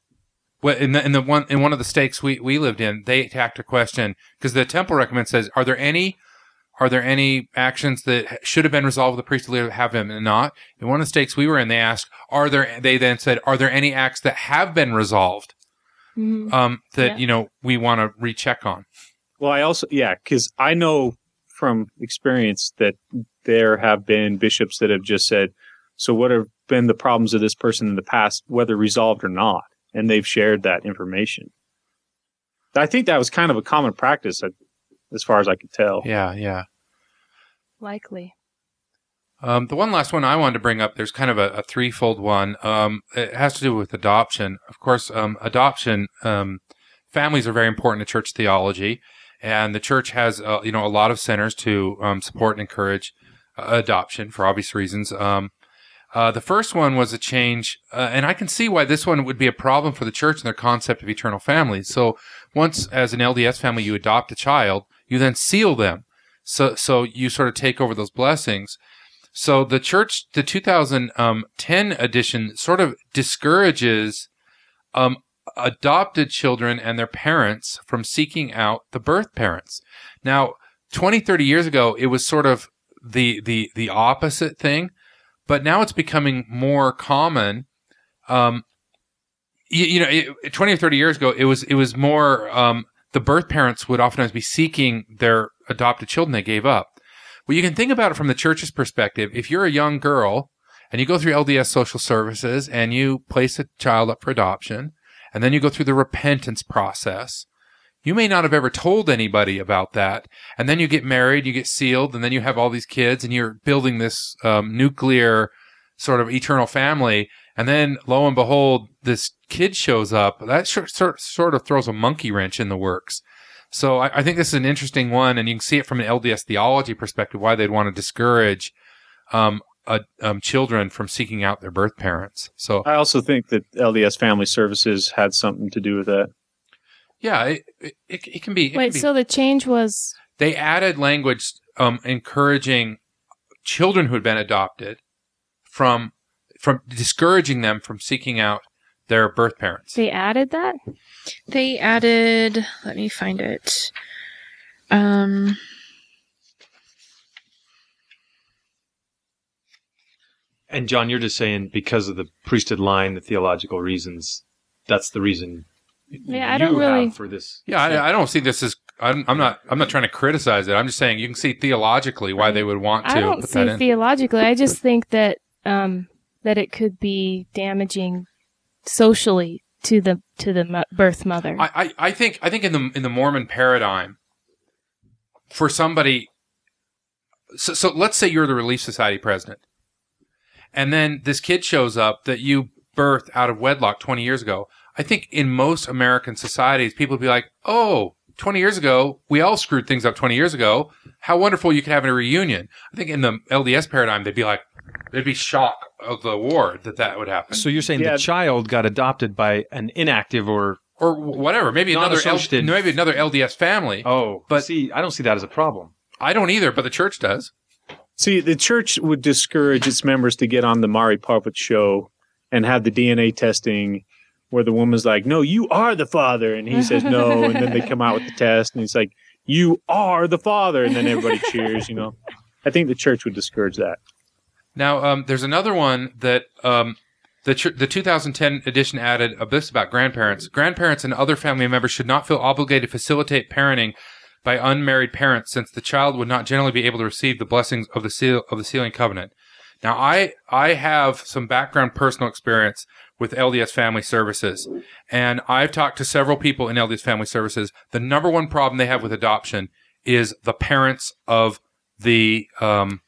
Speaker 1: Well, in the in the one in one of the stakes we, we lived in, they attacked a question because the temple recommend says, "Are there any are there any actions that should have been resolved with the priestly leader that have been not?" In one of the stakes we were in, they asked, "Are there?" They then said, "Are there any acts that have been resolved
Speaker 4: Mhm.
Speaker 1: um, that
Speaker 4: Yeah.
Speaker 1: you know we want to recheck on?"
Speaker 2: Well, I also, yeah, because I know from experience that there have been bishops that have just said, so what have been the problems of this person in the past, whether resolved or not? And they've shared that information. I think that was kind of a common practice uh, as far as I could tell.
Speaker 1: Yeah, yeah.
Speaker 4: Likely.
Speaker 1: Um, the one last one I wanted to bring up, there's kind of a, a threefold one. Um, it has to do with adoption. Of course, um, adoption, um, families are very important to church theology, and the church has, uh, you know, a lot of centers to um, support and encourage uh, adoption for obvious reasons. Um, uh, the first one was a change, uh, and I can see why this one would be a problem for the church and their concept of eternal families. So once, as an LDS family, you adopt a child, you then seal them. So, so you sort of take over those blessings. So the church, the 2010 edition sort of discourages um, adopted children and their parents from seeking out the birth parents. Now, 20, 30 years ago, it was sort of the, the, the opposite thing, but now it's becoming more common. Um, you, you know, it, 20 or 30 years ago, it was, it was more, um, the birth parents would oftentimes be seeking their adopted children they gave up. Well, you can think about it from the church's perspective. If you're a young girl and you go through LDS social services and you place a child up for adoption, and then you go through the repentance process, you may not have ever told anybody about that. And then you get married, you get sealed, and then you have all these kids and you're building this um, nuclear sort of eternal family. And then lo and behold, this kid shows up. That sort, of throws a monkey wrench in the works. So I, I think this is an interesting one, and you can see it from an LDS theology perspective why they'd want to discourage um, uh, um, children from seeking out their birth parents. So
Speaker 2: I also think that LDS Family Services had something to do with that.
Speaker 1: yeah, it, it, it can be. It
Speaker 4: Wait,
Speaker 1: can be.
Speaker 4: so the change was
Speaker 1: they added language um, encouraging children who had been adopted from from discouraging them from seeking out their birth parents.
Speaker 4: they added that?
Speaker 5: They added, let me find it. Um,
Speaker 6: And John, you're just saying because of the priesthood line, the theological reasons. That's the reason.
Speaker 4: Yeah, I don't really-
Speaker 6: for this.
Speaker 1: Yeah, I, I don't see this as. I'm, I'm not. I'm not trying to criticize it. I'm just saying you can see theologically why they would want to
Speaker 4: I don't
Speaker 1: put
Speaker 4: see
Speaker 1: that in.
Speaker 4: theologically. I just think that um, that it could be damaging socially to the to the birth mother.
Speaker 1: I, I, I think I think in the in the Mormon paradigm, for somebody, so, so let's say you're the Relief Society president, and then this kid shows up that you birthed out of wedlock 20 years ago. I think in most American societies, people would be like, "Oh, 20 years ago, we all screwed things up 20 years ago. How wonderful you could have a reunion." I think in the LDS paradigm, they'd be like, they'd be shocked of the war that that would happen.
Speaker 6: So you're saying
Speaker 2: Yeah.
Speaker 6: the child got adopted by an inactive or
Speaker 1: or whatever. Maybe another L- maybe another LDS family.
Speaker 6: oh,
Speaker 1: But-
Speaker 6: but see, I don't see that as a problem.
Speaker 1: I don't either, but the church does.
Speaker 2: See, the church would discourage its members to get on the Maury Povich show and have the DNA testing where the woman's like, no, you are the father. And he says no. And then they come out with the test and he's like, you are the father. And then everybody cheers, you know. I think the church would discourage that.
Speaker 1: Now, um, there's another one that um, the the 2010 edition added of this about grandparents. Grandparents and other family members should not feel obligated to facilitate parenting by unmarried parents, since the child would not generally be able to receive the blessings of the seal of the sealing covenant. Now, I I have some background personal experience with LDS Family Services, and I've talked to several people in LDS Family Services. The number one problem they have with adoption is the parents of the um,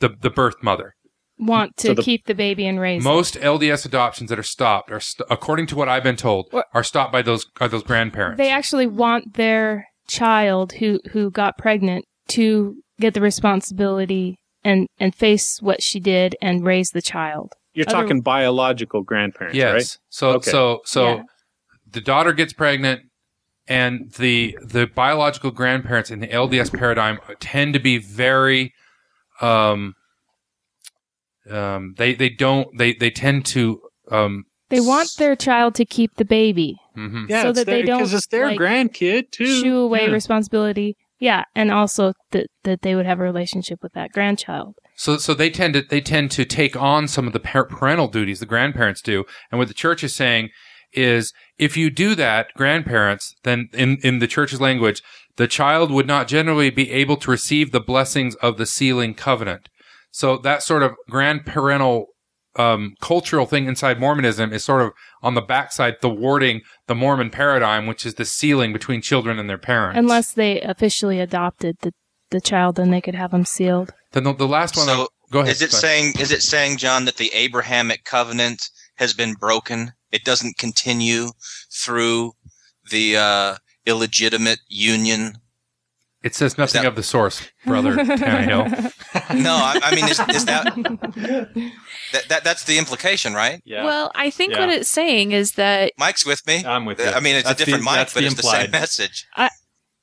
Speaker 1: the the birth mother.
Speaker 4: Want to
Speaker 2: So the-
Speaker 4: keep the baby and raise it.
Speaker 1: Most LDS adoptions that are stopped are, st- according to what I've been told,
Speaker 4: Or-
Speaker 1: are stopped by those are those grandparents.
Speaker 4: They actually want their child who who got pregnant to get the responsibility and and face what she did and raise the child.
Speaker 2: You're
Speaker 4: Other-
Speaker 2: talking biological grandparents,
Speaker 1: Yes.
Speaker 2: right?
Speaker 1: So
Speaker 2: Okay.
Speaker 1: so so
Speaker 4: Yeah.
Speaker 1: the daughter gets pregnant and the the biological grandparents in the LDS paradigm tend to be very um um they they don't they they tend to um
Speaker 4: They want their child to keep the baby,
Speaker 1: mhm.
Speaker 2: Yeah,
Speaker 4: So
Speaker 2: it's
Speaker 4: that they don't,
Speaker 2: because it's their
Speaker 4: like,
Speaker 2: grandkid too.
Speaker 4: shoo away
Speaker 2: Yeah.
Speaker 4: responsibility. Yeah, and also that that they would have a relationship with that grandchild.
Speaker 1: So, so they tend to they tend to take on some of the par- parental duties the grandparents do, and what the church is saying is, if you do that, grandparents, then in in the church's language, the child would not generally be able to receive the blessings of the sealing covenant. So that sort of grandparental um, cultural thing inside Mormonism is sort of on the backside thwarting the Mormon paradigm, which is the sealing between children and their parents.
Speaker 4: Unless they officially adopted the the child, then they could have them sealed.
Speaker 1: then the, the last one,
Speaker 3: So,
Speaker 1: go ahead.
Speaker 3: Is it
Speaker 1: sorry.
Speaker 3: saying is it saying John that the Abrahamic covenant has been broken? It doesn't continue through the uh, illegitimate union.
Speaker 1: It says nothing
Speaker 3: that-
Speaker 1: of the source, brother Tannehill.
Speaker 3: No, I, I mean is, is that, that that that's the implication, right?
Speaker 6: Yeah.
Speaker 5: Well, I think
Speaker 6: Yeah.
Speaker 5: what it's saying is that
Speaker 3: Mike's with me.
Speaker 6: I'm with you.
Speaker 3: I mean, it's
Speaker 6: That's
Speaker 3: a different
Speaker 6: the,
Speaker 3: Mike,
Speaker 6: that's
Speaker 3: but
Speaker 6: the
Speaker 3: it's the same
Speaker 6: implied.
Speaker 3: message.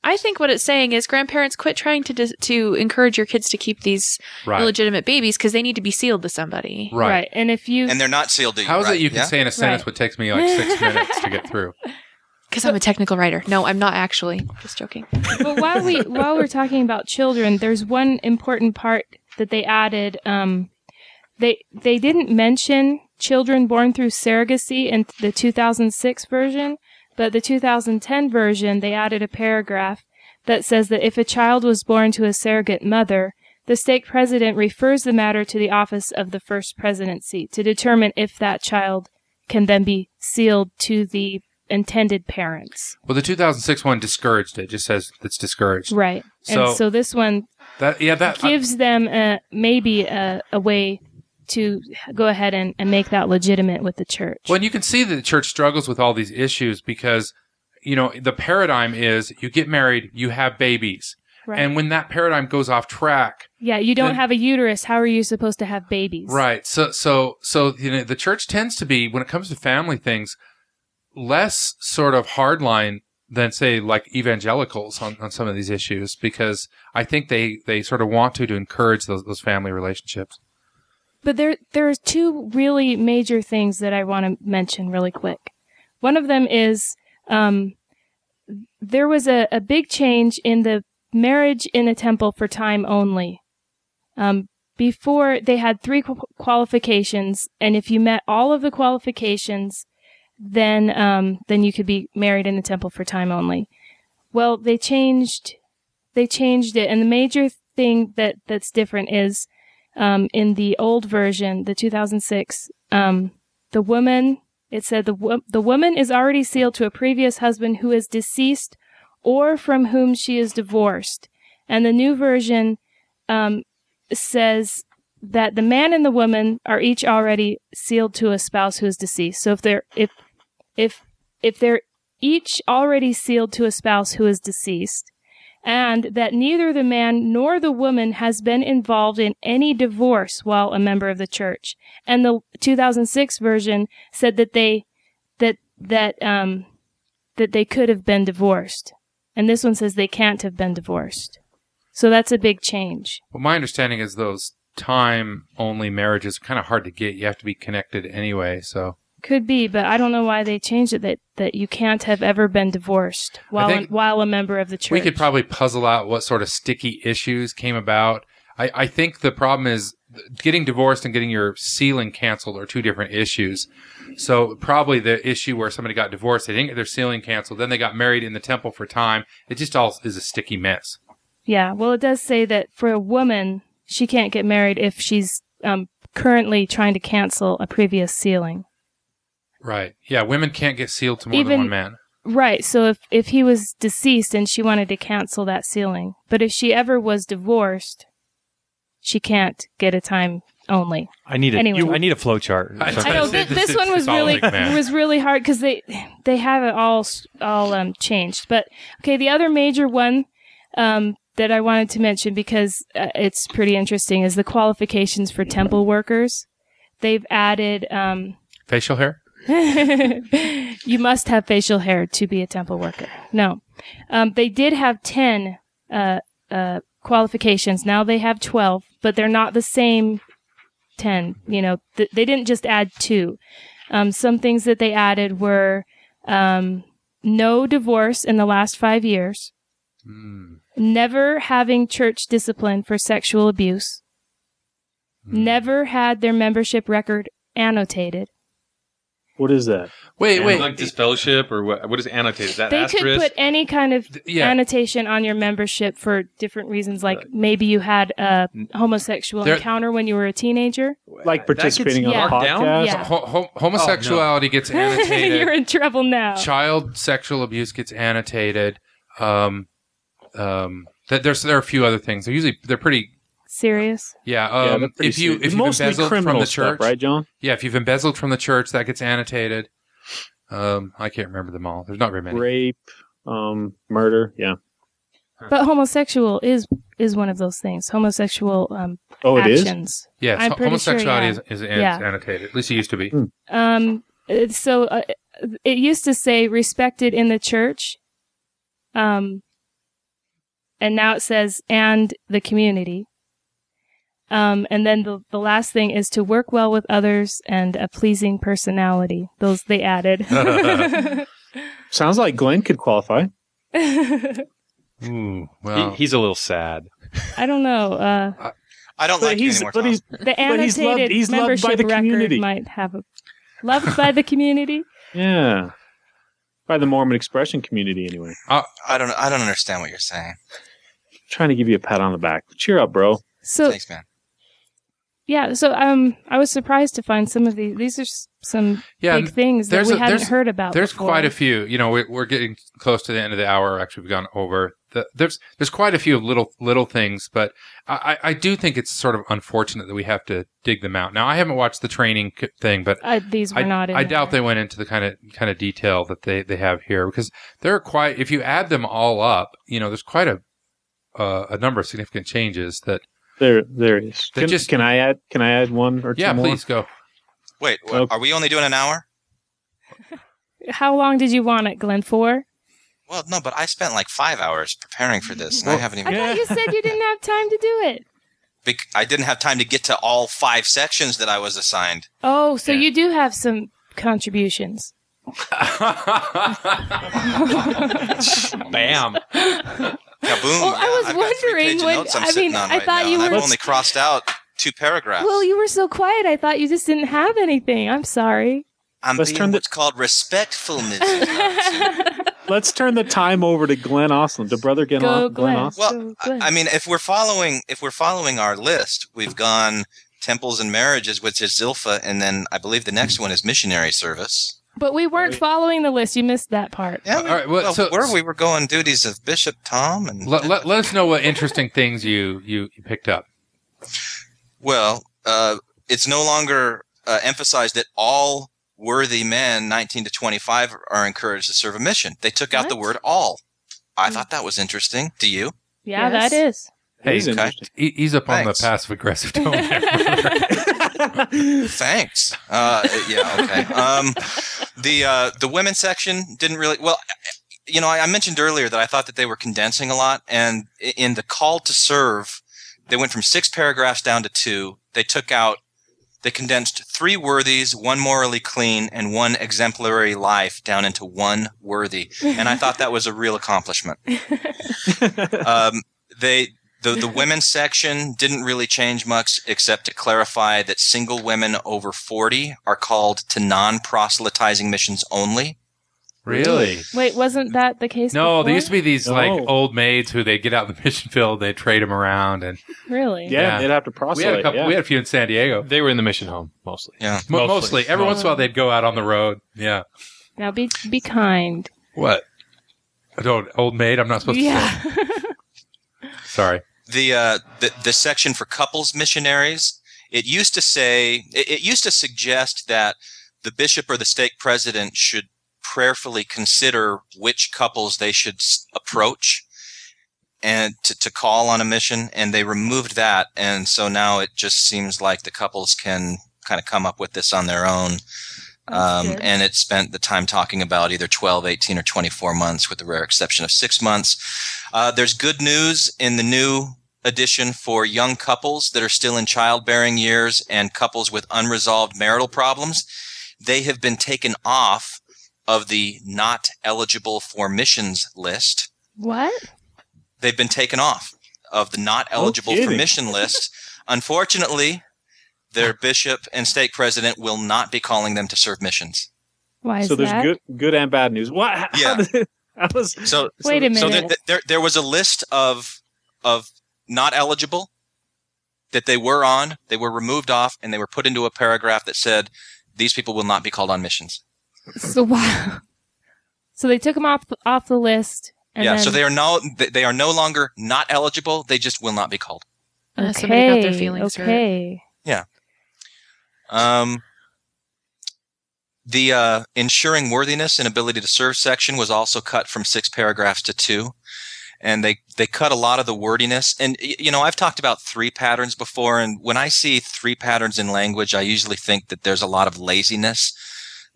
Speaker 5: I think what it's saying is grandparents quit trying to dis- to encourage your kids to keep these
Speaker 1: Right.
Speaker 5: illegitimate babies because they need to be sealed to somebody.
Speaker 1: Right.
Speaker 4: And if you
Speaker 3: And they're not sealed to you.
Speaker 1: How is
Speaker 3: right?
Speaker 1: it you can
Speaker 3: Yeah?
Speaker 1: say in a sentence
Speaker 4: Right.
Speaker 1: what takes me like six minutes to get through?
Speaker 5: Because I'm a technical writer. No, I'm not actually. Just joking.
Speaker 4: but while we while we're talking about children, there's one important part that they added. Um, they they didn't mention children born through surrogacy in the 2006 version, but the 2010 version they added a paragraph that says that if a child was born to a surrogate mother, the stake president refers the matter to the office of the first presidency to determine if that child can then be sealed to the intended parents.
Speaker 1: Well, the 2006 one discouraged it. Just says it's discouraged.
Speaker 4: Right.
Speaker 1: So-
Speaker 4: and so this one
Speaker 1: That yeah, that
Speaker 4: gives them a, maybe a, a way to go ahead and, and make that legitimate with the church.
Speaker 1: well, and you can see that the church struggles with all these issues because you know the paradigm is you get married, you have babies,
Speaker 4: right.
Speaker 1: and when that paradigm goes off track,
Speaker 4: yeah, you don't
Speaker 1: then-
Speaker 4: have a uterus. How are you supposed to have babies?
Speaker 1: Right. So so so you know the church tends to be when it comes to family things less sort of hardline than say like evangelicals on, on some of these issues because I think they they sort of want to to encourage those those family relationships.
Speaker 4: But there there are two really major things that I want to mention really quick. One of them is um, there was a, a big change in the marriage in a temple for time only. Um, before they had three qu- qualifications, and if you met all of the qualifications, then um, then you could be married in the temple for time only. Well, they changed they changed it, and the major thing that that's different is um, in the old version, the 2006, um, the woman, it said the, wo- the woman is already sealed to a previous husband who is deceased or from whom she is divorced. And the new version um, says that the man and the woman are each already sealed to a spouse who is deceased. So if they're if if if they're each already sealed to a spouse who is deceased, and that neither the man nor the woman has been involved in any divorce while a member of the church. And the 2006 version said that they that that um that they could have been divorced. And this one says they can't have been divorced. So that's a big change.
Speaker 1: Well, my understanding is those time only marriages are kind of hard to get. You have to be connected anyway. So
Speaker 4: Could be, but I don't know why they changed it that, that you can't have ever been divorced while
Speaker 1: think
Speaker 4: while a member of the church.
Speaker 1: we could probably puzzle out what sort of sticky issues came about. I, I think the problem is getting divorced and getting your sealing canceled are two different issues. So probably the issue where somebody got divorced, they didn't get their sealing canceled, then they got married in the temple for time. It just all is a sticky mess.
Speaker 4: Yeah, well, it does say that for a woman, she can't get married if she's um, currently trying to cancel a previous sealing.
Speaker 1: Right. Yeah. Women can't get sealed to more
Speaker 4: Even-
Speaker 1: than one man.
Speaker 4: Right. So if if he was deceased and she wanted to cancel that sealing, but if she ever was divorced, she can't get a time only.
Speaker 6: I need a
Speaker 4: Anyway.
Speaker 6: you, I need a flow chart.
Speaker 1: I-
Speaker 4: I know
Speaker 1: This
Speaker 4: th- this
Speaker 1: is
Speaker 4: one was really
Speaker 1: man.
Speaker 4: was really hard because they they have it all all um, changed. But okay, the other major one um, that I wanted to mention because uh, it's pretty interesting is the qualifications for temple workers. They've added um,
Speaker 1: Facial hair?
Speaker 4: you must have facial hair to be a temple worker. No, um, they did have ten uh, uh, qualifications. Now they have twelve, but they're not the same ten. You know, th- they didn't just add two. Um, some things that they added were um, no divorce in the last five years,
Speaker 1: Mm.
Speaker 4: never having church discipline for sexual abuse,
Speaker 1: Hmm.
Speaker 4: never had their membership record annotated.
Speaker 2: What is that?
Speaker 1: Wait, wait.
Speaker 6: like disfellowship or what? What is annotated? Is that
Speaker 4: They could put any kind of
Speaker 1: yeah.
Speaker 4: annotation on your membership for different reasons, like maybe you had a homosexual
Speaker 1: There-
Speaker 4: encounter when you were a teenager.
Speaker 2: Like
Speaker 6: That gets
Speaker 2: participating on a
Speaker 4: marked
Speaker 6: down?
Speaker 2: podcast?
Speaker 4: Yeah.
Speaker 1: Ho- ho- homosexuality gets annotated.
Speaker 4: You're in trouble now.
Speaker 1: Child sexual abuse gets annotated. Um, um, th- there's there are a few other things. They're usually they're pretty.
Speaker 4: Serious.
Speaker 1: Yeah.
Speaker 2: Yeah,
Speaker 1: Um,
Speaker 2: they're
Speaker 1: if you
Speaker 2: serious.
Speaker 1: if you've
Speaker 2: mostly
Speaker 1: embezzled
Speaker 2: criminal
Speaker 1: from the
Speaker 2: stuff,
Speaker 1: church,
Speaker 2: right, John?
Speaker 1: Yeah, if you've embezzled from the church, that gets annotated. Um, I can't remember them all. There's not very many.
Speaker 2: Rape, um, murder. Yeah.
Speaker 4: But homosexual is is one of those things. Homosexual um,
Speaker 2: Oh, it is.
Speaker 4: actions.
Speaker 1: Yes,
Speaker 4: I'm
Speaker 1: ho-
Speaker 4: pretty sure,
Speaker 1: homosexuality
Speaker 4: yeah.
Speaker 1: is, is an-
Speaker 4: Yeah.
Speaker 1: annotated. At least it used to be.
Speaker 4: Um, uh, so uh, it used to say respected in the church. Um, and now it says and the community. Um, and then the, the last thing is to work well with others and a pleasing personality. Those they added.
Speaker 2: Sounds like Glenn could qualify.
Speaker 1: Ooh, well,
Speaker 6: He- he's a little sad.
Speaker 4: I don't know. Uh,
Speaker 3: I don't
Speaker 2: But
Speaker 3: like
Speaker 2: he's,
Speaker 3: anymore.
Speaker 2: but he's,
Speaker 4: the
Speaker 2: But he's
Speaker 4: annotated
Speaker 2: loved- he's loved
Speaker 4: membership
Speaker 2: by the
Speaker 4: record
Speaker 2: community.
Speaker 4: might have a loved by the community.
Speaker 2: yeah. By the Mormon expression community, anyway.
Speaker 3: I don't. I don't understand what you're saying.
Speaker 2: trying to give you a pat on the back. Cheer up, bro.
Speaker 4: So
Speaker 3: Thanks, man.
Speaker 4: Yeah, so um, I was surprised to find some of these. These are some
Speaker 1: yeah.
Speaker 4: big things that we
Speaker 1: a-
Speaker 4: hadn't heard about.
Speaker 1: There's
Speaker 4: before.
Speaker 1: quite a few. You know, we're, we're getting close to the end of the hour. Actually, we've gone over. The, there's there's quite a few little little things, but I, I do think it's sort of unfortunate that we have to dig them out. Now, I haven't watched the training thing, but
Speaker 4: Uh, these were
Speaker 1: I,
Speaker 4: not in.
Speaker 1: I doubt they went into the kind of kind of detail that they, they have here because there are quite. If you add them all up, you know, there's quite a uh, a number of significant changes that.
Speaker 2: There, there it is.
Speaker 1: They
Speaker 2: Can,
Speaker 1: just-
Speaker 2: can I add? Can I add one or two
Speaker 1: Yeah,
Speaker 2: more?
Speaker 1: please go.
Speaker 3: Wait, wh-
Speaker 2: Okay.
Speaker 3: are we only doing an hour?
Speaker 4: How long did you want it, Glenn? For?
Speaker 3: Well, no, but I spent like five hours preparing for this, and I haven't even.
Speaker 4: I thought you said you didn't have time to do it.
Speaker 3: bec- I didn't have time to get to all five sections that I was assigned.
Speaker 4: Oh, so
Speaker 3: Yeah.
Speaker 4: you do have some contributions.
Speaker 6: Bam.
Speaker 3: Kaboom!
Speaker 4: Well, I was
Speaker 3: I've
Speaker 4: wondering
Speaker 3: page
Speaker 4: when-
Speaker 3: I'm
Speaker 4: I mean,
Speaker 3: on
Speaker 4: I
Speaker 3: right
Speaker 4: thought
Speaker 3: now,
Speaker 4: you were-
Speaker 3: I've only crossed out two paragraphs.
Speaker 4: Well, you were so quiet. I thought you just didn't have anything. I'm sorry.
Speaker 3: I'm
Speaker 2: Let's
Speaker 3: being
Speaker 2: turn the-
Speaker 3: what's called respectful, Mrs.
Speaker 2: Let's turn the time over to Glenn Osland, to brother Glenn,
Speaker 4: Go,
Speaker 2: Glenn
Speaker 4: Glenn.
Speaker 2: Osland.
Speaker 3: Well, I,
Speaker 4: Glenn.
Speaker 3: I mean, if we're following if we're following our list, we've gone temples and marriages, which is Zilpha, and then I believe the next one is missionary service.
Speaker 4: But we weren't following the list. You missed that part.
Speaker 3: Yeah,
Speaker 1: All right, well,
Speaker 3: well,
Speaker 1: so-
Speaker 3: where we were going duties of Bishop Tom and
Speaker 1: let, let, let us know what interesting things you, you, you picked up.
Speaker 3: well, uh, it's no longer uh, emphasized that all worthy men, 19 to 25, are encouraged to serve a mission. They took out the word all. I thought that was interesting. Do you?
Speaker 4: Yeah,
Speaker 5: Yes.
Speaker 4: that is.
Speaker 2: That is
Speaker 1: Hey,
Speaker 2: interesting.
Speaker 1: E- Ease up on the passive aggressive tone.
Speaker 3: Thanks. Uh, yeah. Okay. Um, the uh, the women's section didn't really well. You know, I, I mentioned earlier that I thought that they were condensing a lot, and in the call to serve, they went from six paragraphs down to two. They took out, they condensed three worthies, one morally clean, and one exemplary life down into one worthy, and I thought that was a real accomplishment. um, they the the women's section didn't really change much except to clarify that single women over 40 are called to non-proselytizing missions only.
Speaker 1: really?
Speaker 4: Wait, wasn't that the case?
Speaker 1: No,
Speaker 4: before?
Speaker 1: there used to be these like
Speaker 2: No.
Speaker 1: old maids who they'd get out in the mission field, they'd trade them around, and
Speaker 4: Really?
Speaker 2: yeah,
Speaker 1: Yeah.
Speaker 2: they'd have to
Speaker 1: we had a couple.
Speaker 2: yeah.
Speaker 1: We had a few in San Diego.
Speaker 6: They were in the mission home mostly.
Speaker 3: Yeah.
Speaker 1: Mo-
Speaker 6: Mostly.
Speaker 1: mostly, every once in a while oh. they'd go out on the road. Yeah.
Speaker 4: Now be be kind.
Speaker 1: What? I don't, old maid. I'm not supposed to.
Speaker 4: Yeah.
Speaker 1: Sorry.
Speaker 3: The uh the the section for couples missionaries, it used to say it, it used to suggest that the bishop or the stake president should prayerfully consider which couples they should approach. and to, to call on a mission, and they removed that, and so now it just seems like the couples can kind of come up with this on their own. Um, and it spent the time talking about either 12, 18, or 24 months, with the rare exception of six months. Uh, there's good news in the new edition for young couples that are still in childbearing years and couples with unresolved marital problems. They have been taken off of the not eligible for missions list.
Speaker 4: What?
Speaker 3: They've been taken off of the not eligible for mission list. Unfortunately, their bishop and stake president will not be calling them to serve missions.
Speaker 4: Why is
Speaker 2: so there's
Speaker 4: that?
Speaker 2: good good and bad news. What?
Speaker 3: Yeah.
Speaker 2: I was
Speaker 3: So
Speaker 4: Wait a
Speaker 3: So
Speaker 4: minute.
Speaker 3: there, there, there was a list of of not eligible that they were on. They were removed off, and they were put into a paragraph that said these people will not be called on missions.
Speaker 4: So wow. So they took them off off the list. And
Speaker 3: yeah,
Speaker 4: then,
Speaker 3: so they are no they- they are no longer not eligible. They just will not be called.
Speaker 4: Okay,
Speaker 5: somebody got their feelings hurt.
Speaker 4: okay.
Speaker 3: Um, the uh, ensuring worthiness and ability to serve section was also cut from six paragraphs to two. And they, they cut a lot of the wordiness. And, you know, I've talked about three patterns before. And when I see three patterns in language, I usually think that there's a lot of laziness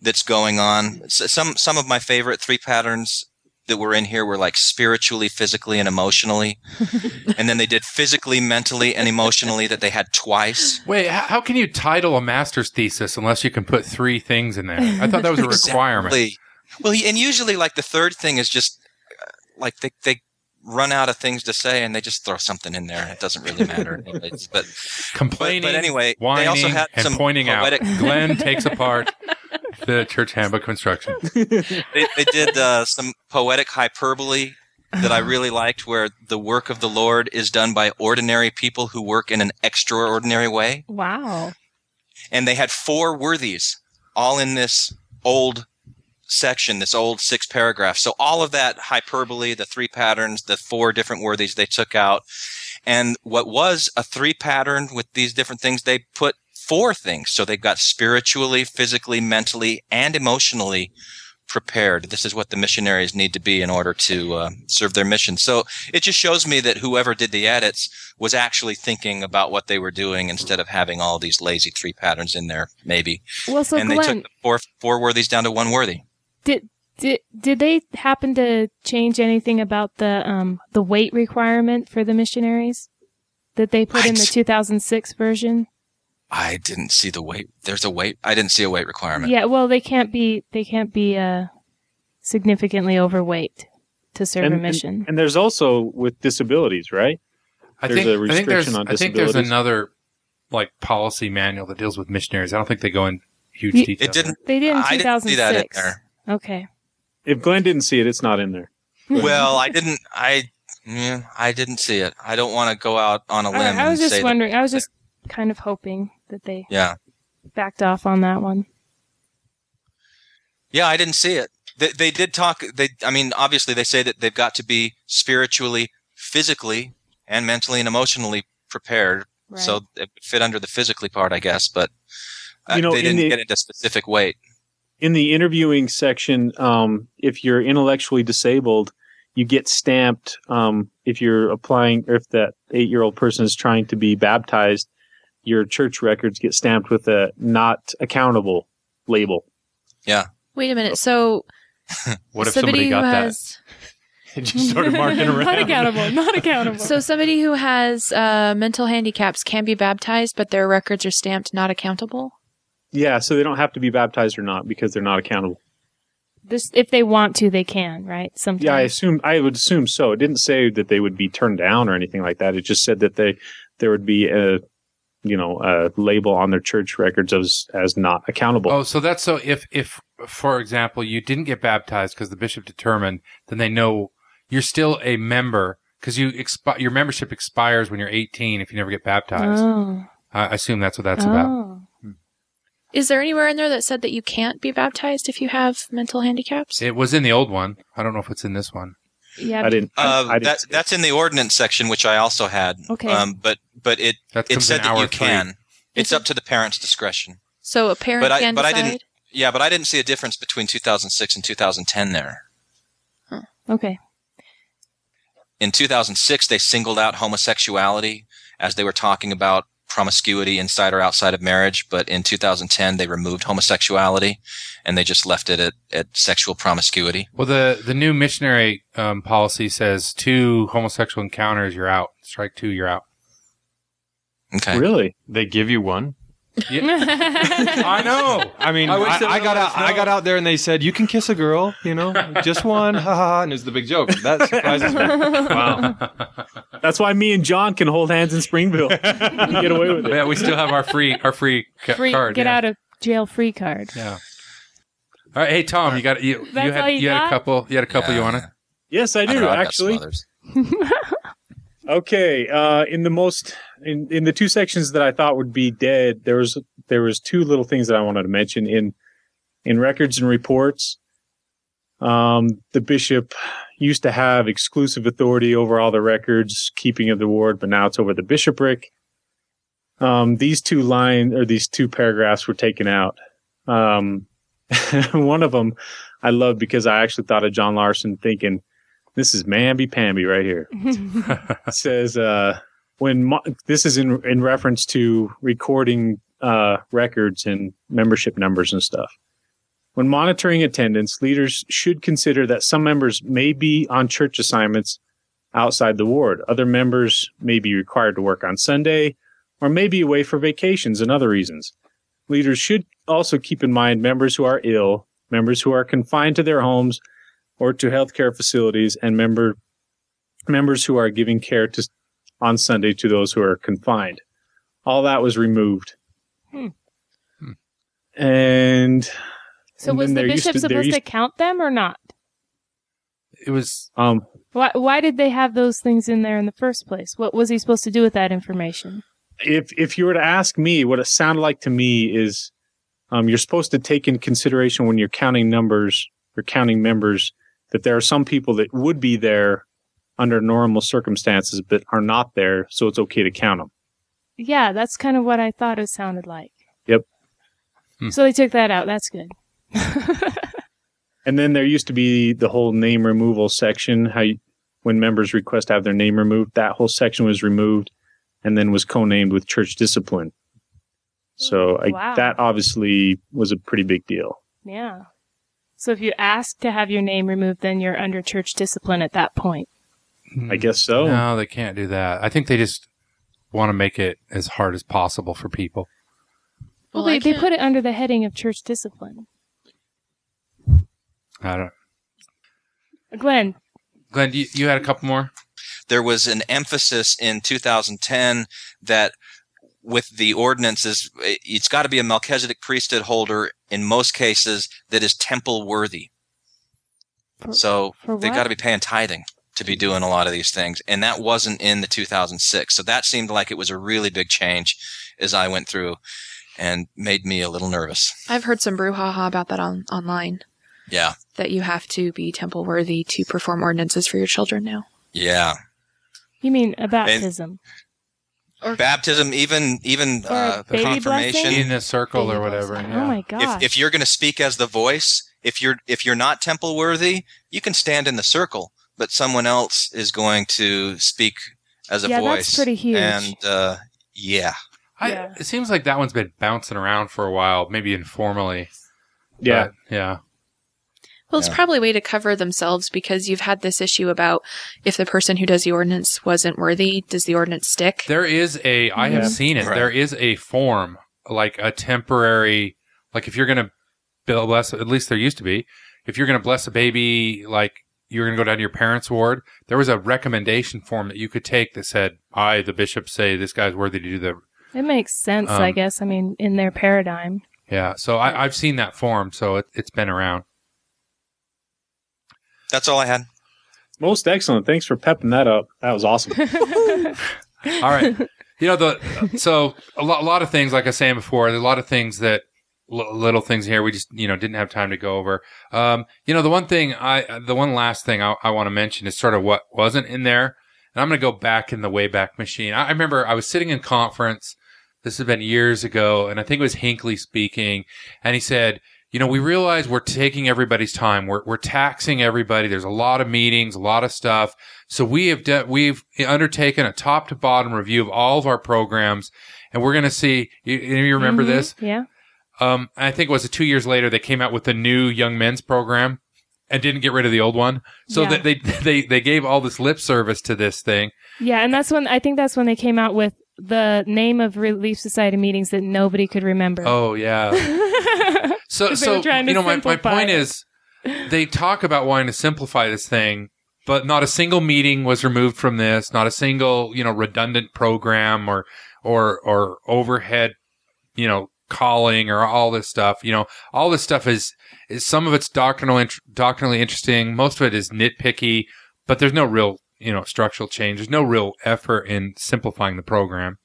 Speaker 3: that's going on. Some, some of my favorite three patterns that were in here were like spiritually, physically, and emotionally. and then they did physically, mentally, and emotionally that they had twice.
Speaker 1: Wait, how, how can you title a master's thesis unless you can put three things in there? I thought that was a requirement.
Speaker 3: Exactly. Well, and usually, like the third thing is just uh, like they they run out of things to say and they just throw something in there. It doesn't really matter. anyways. But
Speaker 1: Complaining,
Speaker 3: but anyway, they
Speaker 1: whining,
Speaker 3: also had
Speaker 1: and
Speaker 3: some
Speaker 1: pointing
Speaker 3: poetic-
Speaker 1: out. Glenn takes apart the church handbook construction.
Speaker 3: they, they did uh, some poetic hyperbole that I really liked, where the work of the Lord is done by ordinary people who work in an extraordinary way.
Speaker 4: Wow.
Speaker 3: and they had four worthies all in this old section, this old six paragraphs. So all of that hyperbole, the three patterns, the four different worthies they took out. And what was a three pattern with these different things, they put four things. So they've got spiritually, physically, mentally, and emotionally prepared. This is what the missionaries need to be in order to uh, serve their mission. So it just shows me that whoever did the edits was actually thinking about what they were doing instead of having all these lazy three patterns in there, maybe.
Speaker 4: Well, so
Speaker 3: and they
Speaker 4: Glenn,
Speaker 3: took the four, four worthies down to one worthy.
Speaker 4: Did did did they happen to change anything about the um the weight requirement for the missionaries that they put in the 2006 version?
Speaker 3: I didn't see the weight. There's a weight. I didn't see a weight requirement.
Speaker 4: Yeah, well, they can't be they can't be uh significantly overweight to serve
Speaker 2: and,
Speaker 4: a mission.
Speaker 2: and there's also with disabilities, right?
Speaker 1: I
Speaker 2: There's
Speaker 1: think,
Speaker 2: a
Speaker 1: I think there's
Speaker 2: restriction on
Speaker 1: I think there's another like policy manual that deals with missionaries. I don't think they go in huge
Speaker 4: You-
Speaker 1: detail.
Speaker 3: It didn't.
Speaker 4: they did in
Speaker 3: I didn't see that in there.
Speaker 4: Okay.
Speaker 2: If Glenn didn't see it, it's not in there.
Speaker 3: Well, I didn't. I. Yeah, I didn't see it. I don't want to go out on a limb
Speaker 4: I was
Speaker 3: and say
Speaker 4: just
Speaker 3: that-
Speaker 4: wondering. I was just kind of hoping that they
Speaker 3: yeah,
Speaker 4: backed off on that one.
Speaker 3: yeah. I didn't see it. They, they did talk. They. I mean, obviously, they say that they've got to be spiritually, physically, and mentally and emotionally prepared.
Speaker 4: Right.
Speaker 3: So it fit under the physically part, I guess. But uh,
Speaker 2: You know,
Speaker 3: they didn't
Speaker 2: the-
Speaker 3: get into specific weight.
Speaker 2: In the interviewing section, um, if you're intellectually disabled, you get stamped. Um, if you're applying, or if that eight year old person is trying to be baptized, your church records get stamped with a not accountable label. Yeah.
Speaker 5: Wait a minute. So
Speaker 6: What if
Speaker 5: somebody
Speaker 6: somebody got
Speaker 5: who
Speaker 6: that?
Speaker 5: has
Speaker 6: and just started marking around.
Speaker 4: not accountable. Not accountable.
Speaker 5: so somebody who has uh, mental handicaps can be baptized, but their records are stamped not accountable.
Speaker 2: Yeah, so they don't have to be baptized or not because they're not accountable.
Speaker 4: this, if they want to, they can. Right. Sometimes.
Speaker 2: Yeah, I assume I would assume so. It didn't say that they would be turned down or anything like that. It just said that they there would be a you know a label on their church records as as not accountable.
Speaker 1: Oh, so that's so if if for example you didn't get baptized because the bishop determined, then they know you're still a member because you expi- your membership expires when you're 18 if you never get baptized.
Speaker 4: Oh.
Speaker 1: I assume that's what that's about.
Speaker 4: Oh.
Speaker 5: Is there anywhere in there that said that you can't be baptized if you have mental handicaps?
Speaker 1: It was in the old one. I don't know if it's in this one.
Speaker 4: Yeah.
Speaker 2: I didn't.
Speaker 3: Uh,
Speaker 2: I didn't
Speaker 3: that,
Speaker 2: see it.
Speaker 3: that's in the ordinance section, which I also had.
Speaker 4: Okay.
Speaker 3: Um, but but it
Speaker 1: That
Speaker 3: it said that
Speaker 1: hour
Speaker 3: you
Speaker 1: three.
Speaker 3: can. It's
Speaker 5: Is it-
Speaker 3: up to the parent's discretion.
Speaker 5: So a parent
Speaker 3: But I-
Speaker 5: can
Speaker 3: but I
Speaker 5: decide.
Speaker 3: didn't- Yeah, but I didn't see a difference between 2006 and 2010 there.
Speaker 4: Okay.
Speaker 3: in 2006 they singled out homosexuality as they were talking about promiscuity inside or outside of marriage. But in 2010 they removed homosexuality and they just left it at, at sexual promiscuity.
Speaker 1: Well, the the new missionary um, policy says two homosexual encounters, you're out. Strike two, you're out.
Speaker 3: Okay.
Speaker 2: Really?
Speaker 6: They give you one.
Speaker 1: I know.
Speaker 6: I mean,
Speaker 1: I
Speaker 6: I, I, got out. I got out there, and they said you can kiss a girl. You know, just one. Ha ha ha! And it's the big joke. That surprises me. Wow.
Speaker 2: That's why me and John can hold hands in Springville. we get away with it.
Speaker 1: yeah, we still have our free our free, ca-
Speaker 4: free,
Speaker 1: card.
Speaker 4: get
Speaker 1: yeah.
Speaker 4: out of jail free card.
Speaker 1: Yeah. All right, hey Tom, you got you, you
Speaker 4: That's
Speaker 1: had
Speaker 4: all you
Speaker 1: you had a couple you had a couple you
Speaker 3: Yeah.
Speaker 1: wanted.
Speaker 2: Yes, I
Speaker 3: I
Speaker 2: do
Speaker 3: know, I've got some
Speaker 2: actually. Okay, uh, in the most in in the two sections that I thought would be dead, there was there was two little things that I wanted to mention in in records and reports. Um, the bishop used to have exclusive authority over all the records keeping of the ward, but now it's over the bishopric. Um, these two line or these two paragraphs were taken out. Um, one of them I love because I actually thought of John Larsen thinking, this is mamby pamby right here It says uh, when mo- this is in in reference to recording uh, records and membership numbers and stuff. When monitoring attendance, leaders should consider that some members may be on church assignments outside the ward. Other members may be required to work on Sunday or may be away for vacations and other reasons. Leaders should also keep in mind members who are ill, members who are confined to their homes or to healthcare facilities, and member members who are giving care to on Sunday to those who are confined. All that was removed.
Speaker 4: Hmm.
Speaker 1: Hmm.
Speaker 2: And
Speaker 4: So
Speaker 2: And
Speaker 4: was the bishop
Speaker 2: to- there
Speaker 4: supposed to
Speaker 2: used-
Speaker 4: count them or not?
Speaker 1: It was
Speaker 2: um
Speaker 4: Why why did they have those things in there in the first place? What was he supposed to do with that information?
Speaker 2: if if you were to ask me what it sounded like to me is um, you're supposed to take in consideration when you're counting numbers or counting members that there are some people that would be there under normal circumstances but are not there so it's okay to count them
Speaker 4: Yeah, that's kind of what I thought it sounded like.
Speaker 2: Yep.
Speaker 1: Hmm.
Speaker 4: So they took that out. That's good.
Speaker 2: and then there used to be the whole name removal section how you, when members request to have their name removed that whole section was removed and then was co-named with church discipline so I,
Speaker 4: Wow.
Speaker 2: that obviously was a pretty big deal
Speaker 4: Yeah. So if you ask to have your name removed, then you're under church discipline at that point. Hmm.
Speaker 2: i guess so
Speaker 1: no, they can't do that. I think they just want to make it as hard as possible for people.
Speaker 4: Well,
Speaker 5: Well, I
Speaker 4: they, they
Speaker 5: can't-
Speaker 4: put it under the heading of church discipline.
Speaker 1: I don't.
Speaker 4: Glenn,
Speaker 1: Glenn, you, you had a couple more.
Speaker 3: there was an emphasis in 2010 that with the ordinances, eh, it's got to be a Melchizedek priesthood holder in most cases that is temple worthy.
Speaker 4: For-
Speaker 3: So
Speaker 4: for
Speaker 3: they
Speaker 4: what?
Speaker 3: got to be paying tithing to be doing a lot of these things, and that wasn't in the 2006. So that seemed like it was a really big change as I went through, and made me a little nervous.
Speaker 5: I've heard some brouhaha about that on online.
Speaker 3: Yeah,
Speaker 5: That you have to be temple worthy to perform ordinances for your children now.
Speaker 3: yeah.
Speaker 4: you mean a baptism?
Speaker 3: Baptism, even even
Speaker 4: Or
Speaker 3: uh,
Speaker 4: baby
Speaker 3: confirmation.
Speaker 4: blessing?
Speaker 1: In a circle or whatever. yeah.
Speaker 4: Oh my gosh.
Speaker 3: if if you're going to speak as the voice, if you're if you're not temple worthy, you can stand in the circle, but someone else is going to speak as a
Speaker 4: Yeah, that's
Speaker 3: voice.
Speaker 4: pretty huge.
Speaker 3: And uh, yeah,
Speaker 1: I,
Speaker 4: Yeah.
Speaker 1: It seems like that one's been bouncing around for a while, maybe informally.
Speaker 2: yeah
Speaker 1: But, yeah.
Speaker 5: Well, it's
Speaker 3: Yeah.
Speaker 5: probably a way to cover themselves because you've had this issue about if the person who does the ordinance wasn't worthy, does the ordinance stick?
Speaker 1: There is a, I have seen it.
Speaker 3: Right.
Speaker 1: There is a form, like a temporary, like if you're going to bless, at least there used to be, if you're going to bless a baby, like you're going to go down to your parents' ward, there was a recommendation form that you could take that said, I, the bishop, say this guy's worthy to do the,
Speaker 4: it makes sense, I
Speaker 1: Um,
Speaker 4: guess. I mean, in their paradigm.
Speaker 1: yeah. So I, I've seen that form, so it, it's been around.
Speaker 3: That's all I had.
Speaker 2: most excellent thanks for pepping that up that was awesome
Speaker 1: All right. You know, the so a lot, a lot of things, like I was saying before, there's a lot of things that l- little things here we just you know didn't have time to go over. Um, you know, the one thing I, the one last thing I, I want to mention is sort of what wasn't in there, and I'm going to go back in the Wayback Machine. I, I remember I was sitting in conference. This has been years ago, and I think it was Hinckley speaking, and he said, you know, we realize we're taking everybody's time. We're, we're taxing everybody. There's a lot of meetings, a lot of stuff. So we have, de- we've undertaken a top to bottom review of all of our programs and we're going to see, you, you remember
Speaker 4: Mhm.
Speaker 1: this?
Speaker 4: Yeah.
Speaker 1: Um, I think it was two years later they came out with the new young men's program and didn't get rid of the old one. So
Speaker 4: Yeah.
Speaker 1: that they, they, they gave all this lip service to this thing.
Speaker 4: Yeah, and that's when I think that's when they came out with the name of Relief Society meetings that nobody could remember.
Speaker 1: Oh yeah. So, so you know, my, my point
Speaker 4: it.
Speaker 1: is, they talk about wanting to simplify this thing, but not a single meeting was removed from this. Not a single, you know, redundant program or or or overhead, you know, calling or all this stuff. You know, all this stuff is is some of it's doctrinal int- doctrinally interesting. Most of it is nitpicky, but there's no real, you know, structural change. There's no real effort in simplifying the program.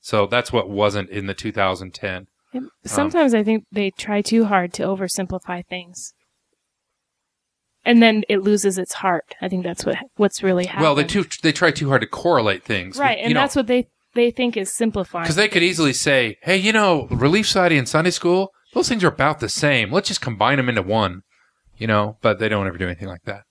Speaker 1: So that's what wasn't in the 2010.
Speaker 4: Um, Sometimes I think they try too hard to oversimplify things. And then it loses its heart. I think that's what what's really happening.
Speaker 1: Well, they too they try too hard to correlate things,
Speaker 4: right, and that's what they they think is simplifying.
Speaker 1: because they could easily say, "Hey, you know, Relief Society and Sunday School, those things are about the same. Let's just combine them into one." You know, but they don't ever do anything like that.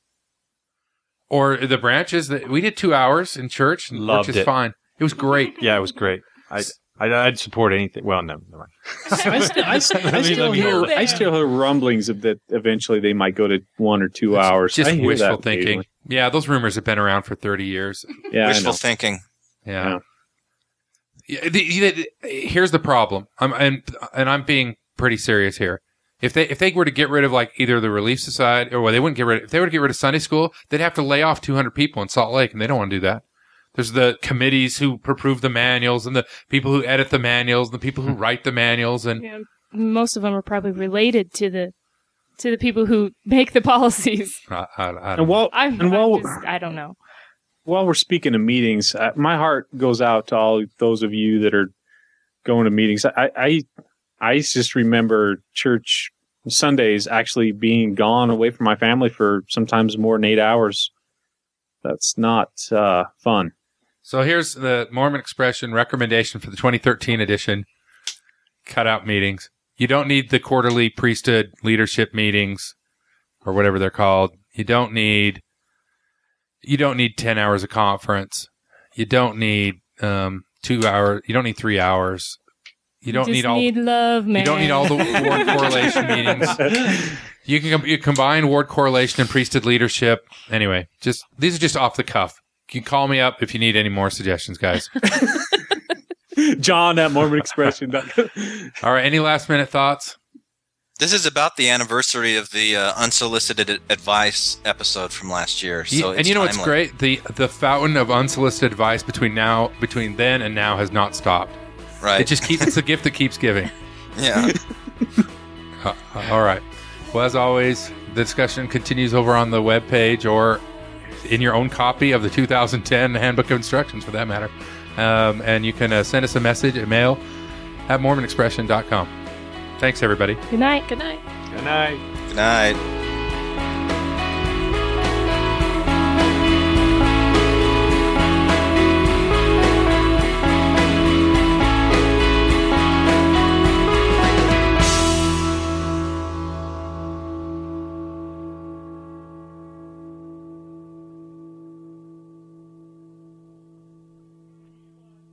Speaker 1: Or the branches that we did two hours in church, and
Speaker 6: Loved
Speaker 1: which is
Speaker 6: it.
Speaker 1: fine. It was great.
Speaker 6: Yeah, it was great. I, I I'd support anything. Well, no, never mind.
Speaker 2: I still, I, I still
Speaker 6: me
Speaker 2: hear. I still hear rumblings of that eventually they might go to one or two hours.
Speaker 1: Just
Speaker 2: I
Speaker 1: wishful
Speaker 2: that
Speaker 1: thinking.
Speaker 2: occasionally.
Speaker 1: Yeah, those rumors have been around for thirty years.
Speaker 2: Yeah,
Speaker 3: Wishful thinking.
Speaker 1: Yeah. Yeah, the, the, here's the problem. I'm and and I'm being pretty serious here. If they if they were to get rid of like either the Relief Society or well, they wouldn't get rid. If they were to get rid of Sunday School, they'd have to lay off 200 people in Salt Lake, and they don't want to do that. There's the committees who approve the manuals, and the people who edit the manuals, and the people who write the manuals, and
Speaker 4: Yeah, most of them are probably related to the to the people who make the policies.
Speaker 1: I, I, I don't
Speaker 2: And
Speaker 1: know.
Speaker 2: while
Speaker 4: I'm,
Speaker 2: and
Speaker 4: I'm
Speaker 2: while
Speaker 4: just, I don't know.
Speaker 2: while we're speaking of meetings, uh, my heart goes out to all those of you that are going to meetings. I I, I just remember church Sundays actually being gone away from my family for sometimes more than eight hours. That's not uh, fun.
Speaker 1: So here's the Mormon Expression recommendation for the 2013 edition. Cut out meetings. You don't need the quarterly priesthood leadership meetings or whatever they're called. You don't need you don't need 10 hours of conference. You don't need um 2 hours. You don't need 3 hours. You don't
Speaker 4: just
Speaker 1: need all
Speaker 4: need love, man.
Speaker 1: you don't need all the ward correlation meetings. You can you combine ward correlation and priesthood leadership. Anyway, just these are just off the cuff. You can call me up if you need any more suggestions, guys.
Speaker 2: John at Mormon Expression.
Speaker 1: All right, any last minute thoughts?
Speaker 3: This is about the anniversary of the uh, unsolicited advice episode from last year. So
Speaker 1: and you know what's great? The the fountain of unsolicited advice between now between then and now has not stopped.
Speaker 3: right?
Speaker 1: It just keeps it's a gift that keeps giving.
Speaker 3: yeah.
Speaker 1: Uh, all right. Well, as always, the discussion continues over on the webpage or in your own copy of the 2010 Handbook of Instructions, for that matter. Um, and you can uh, send us a message at mail at mormonexpression.com. Thanks, everybody.
Speaker 4: Good night.
Speaker 5: Good night.
Speaker 6: Good night.
Speaker 3: Good night.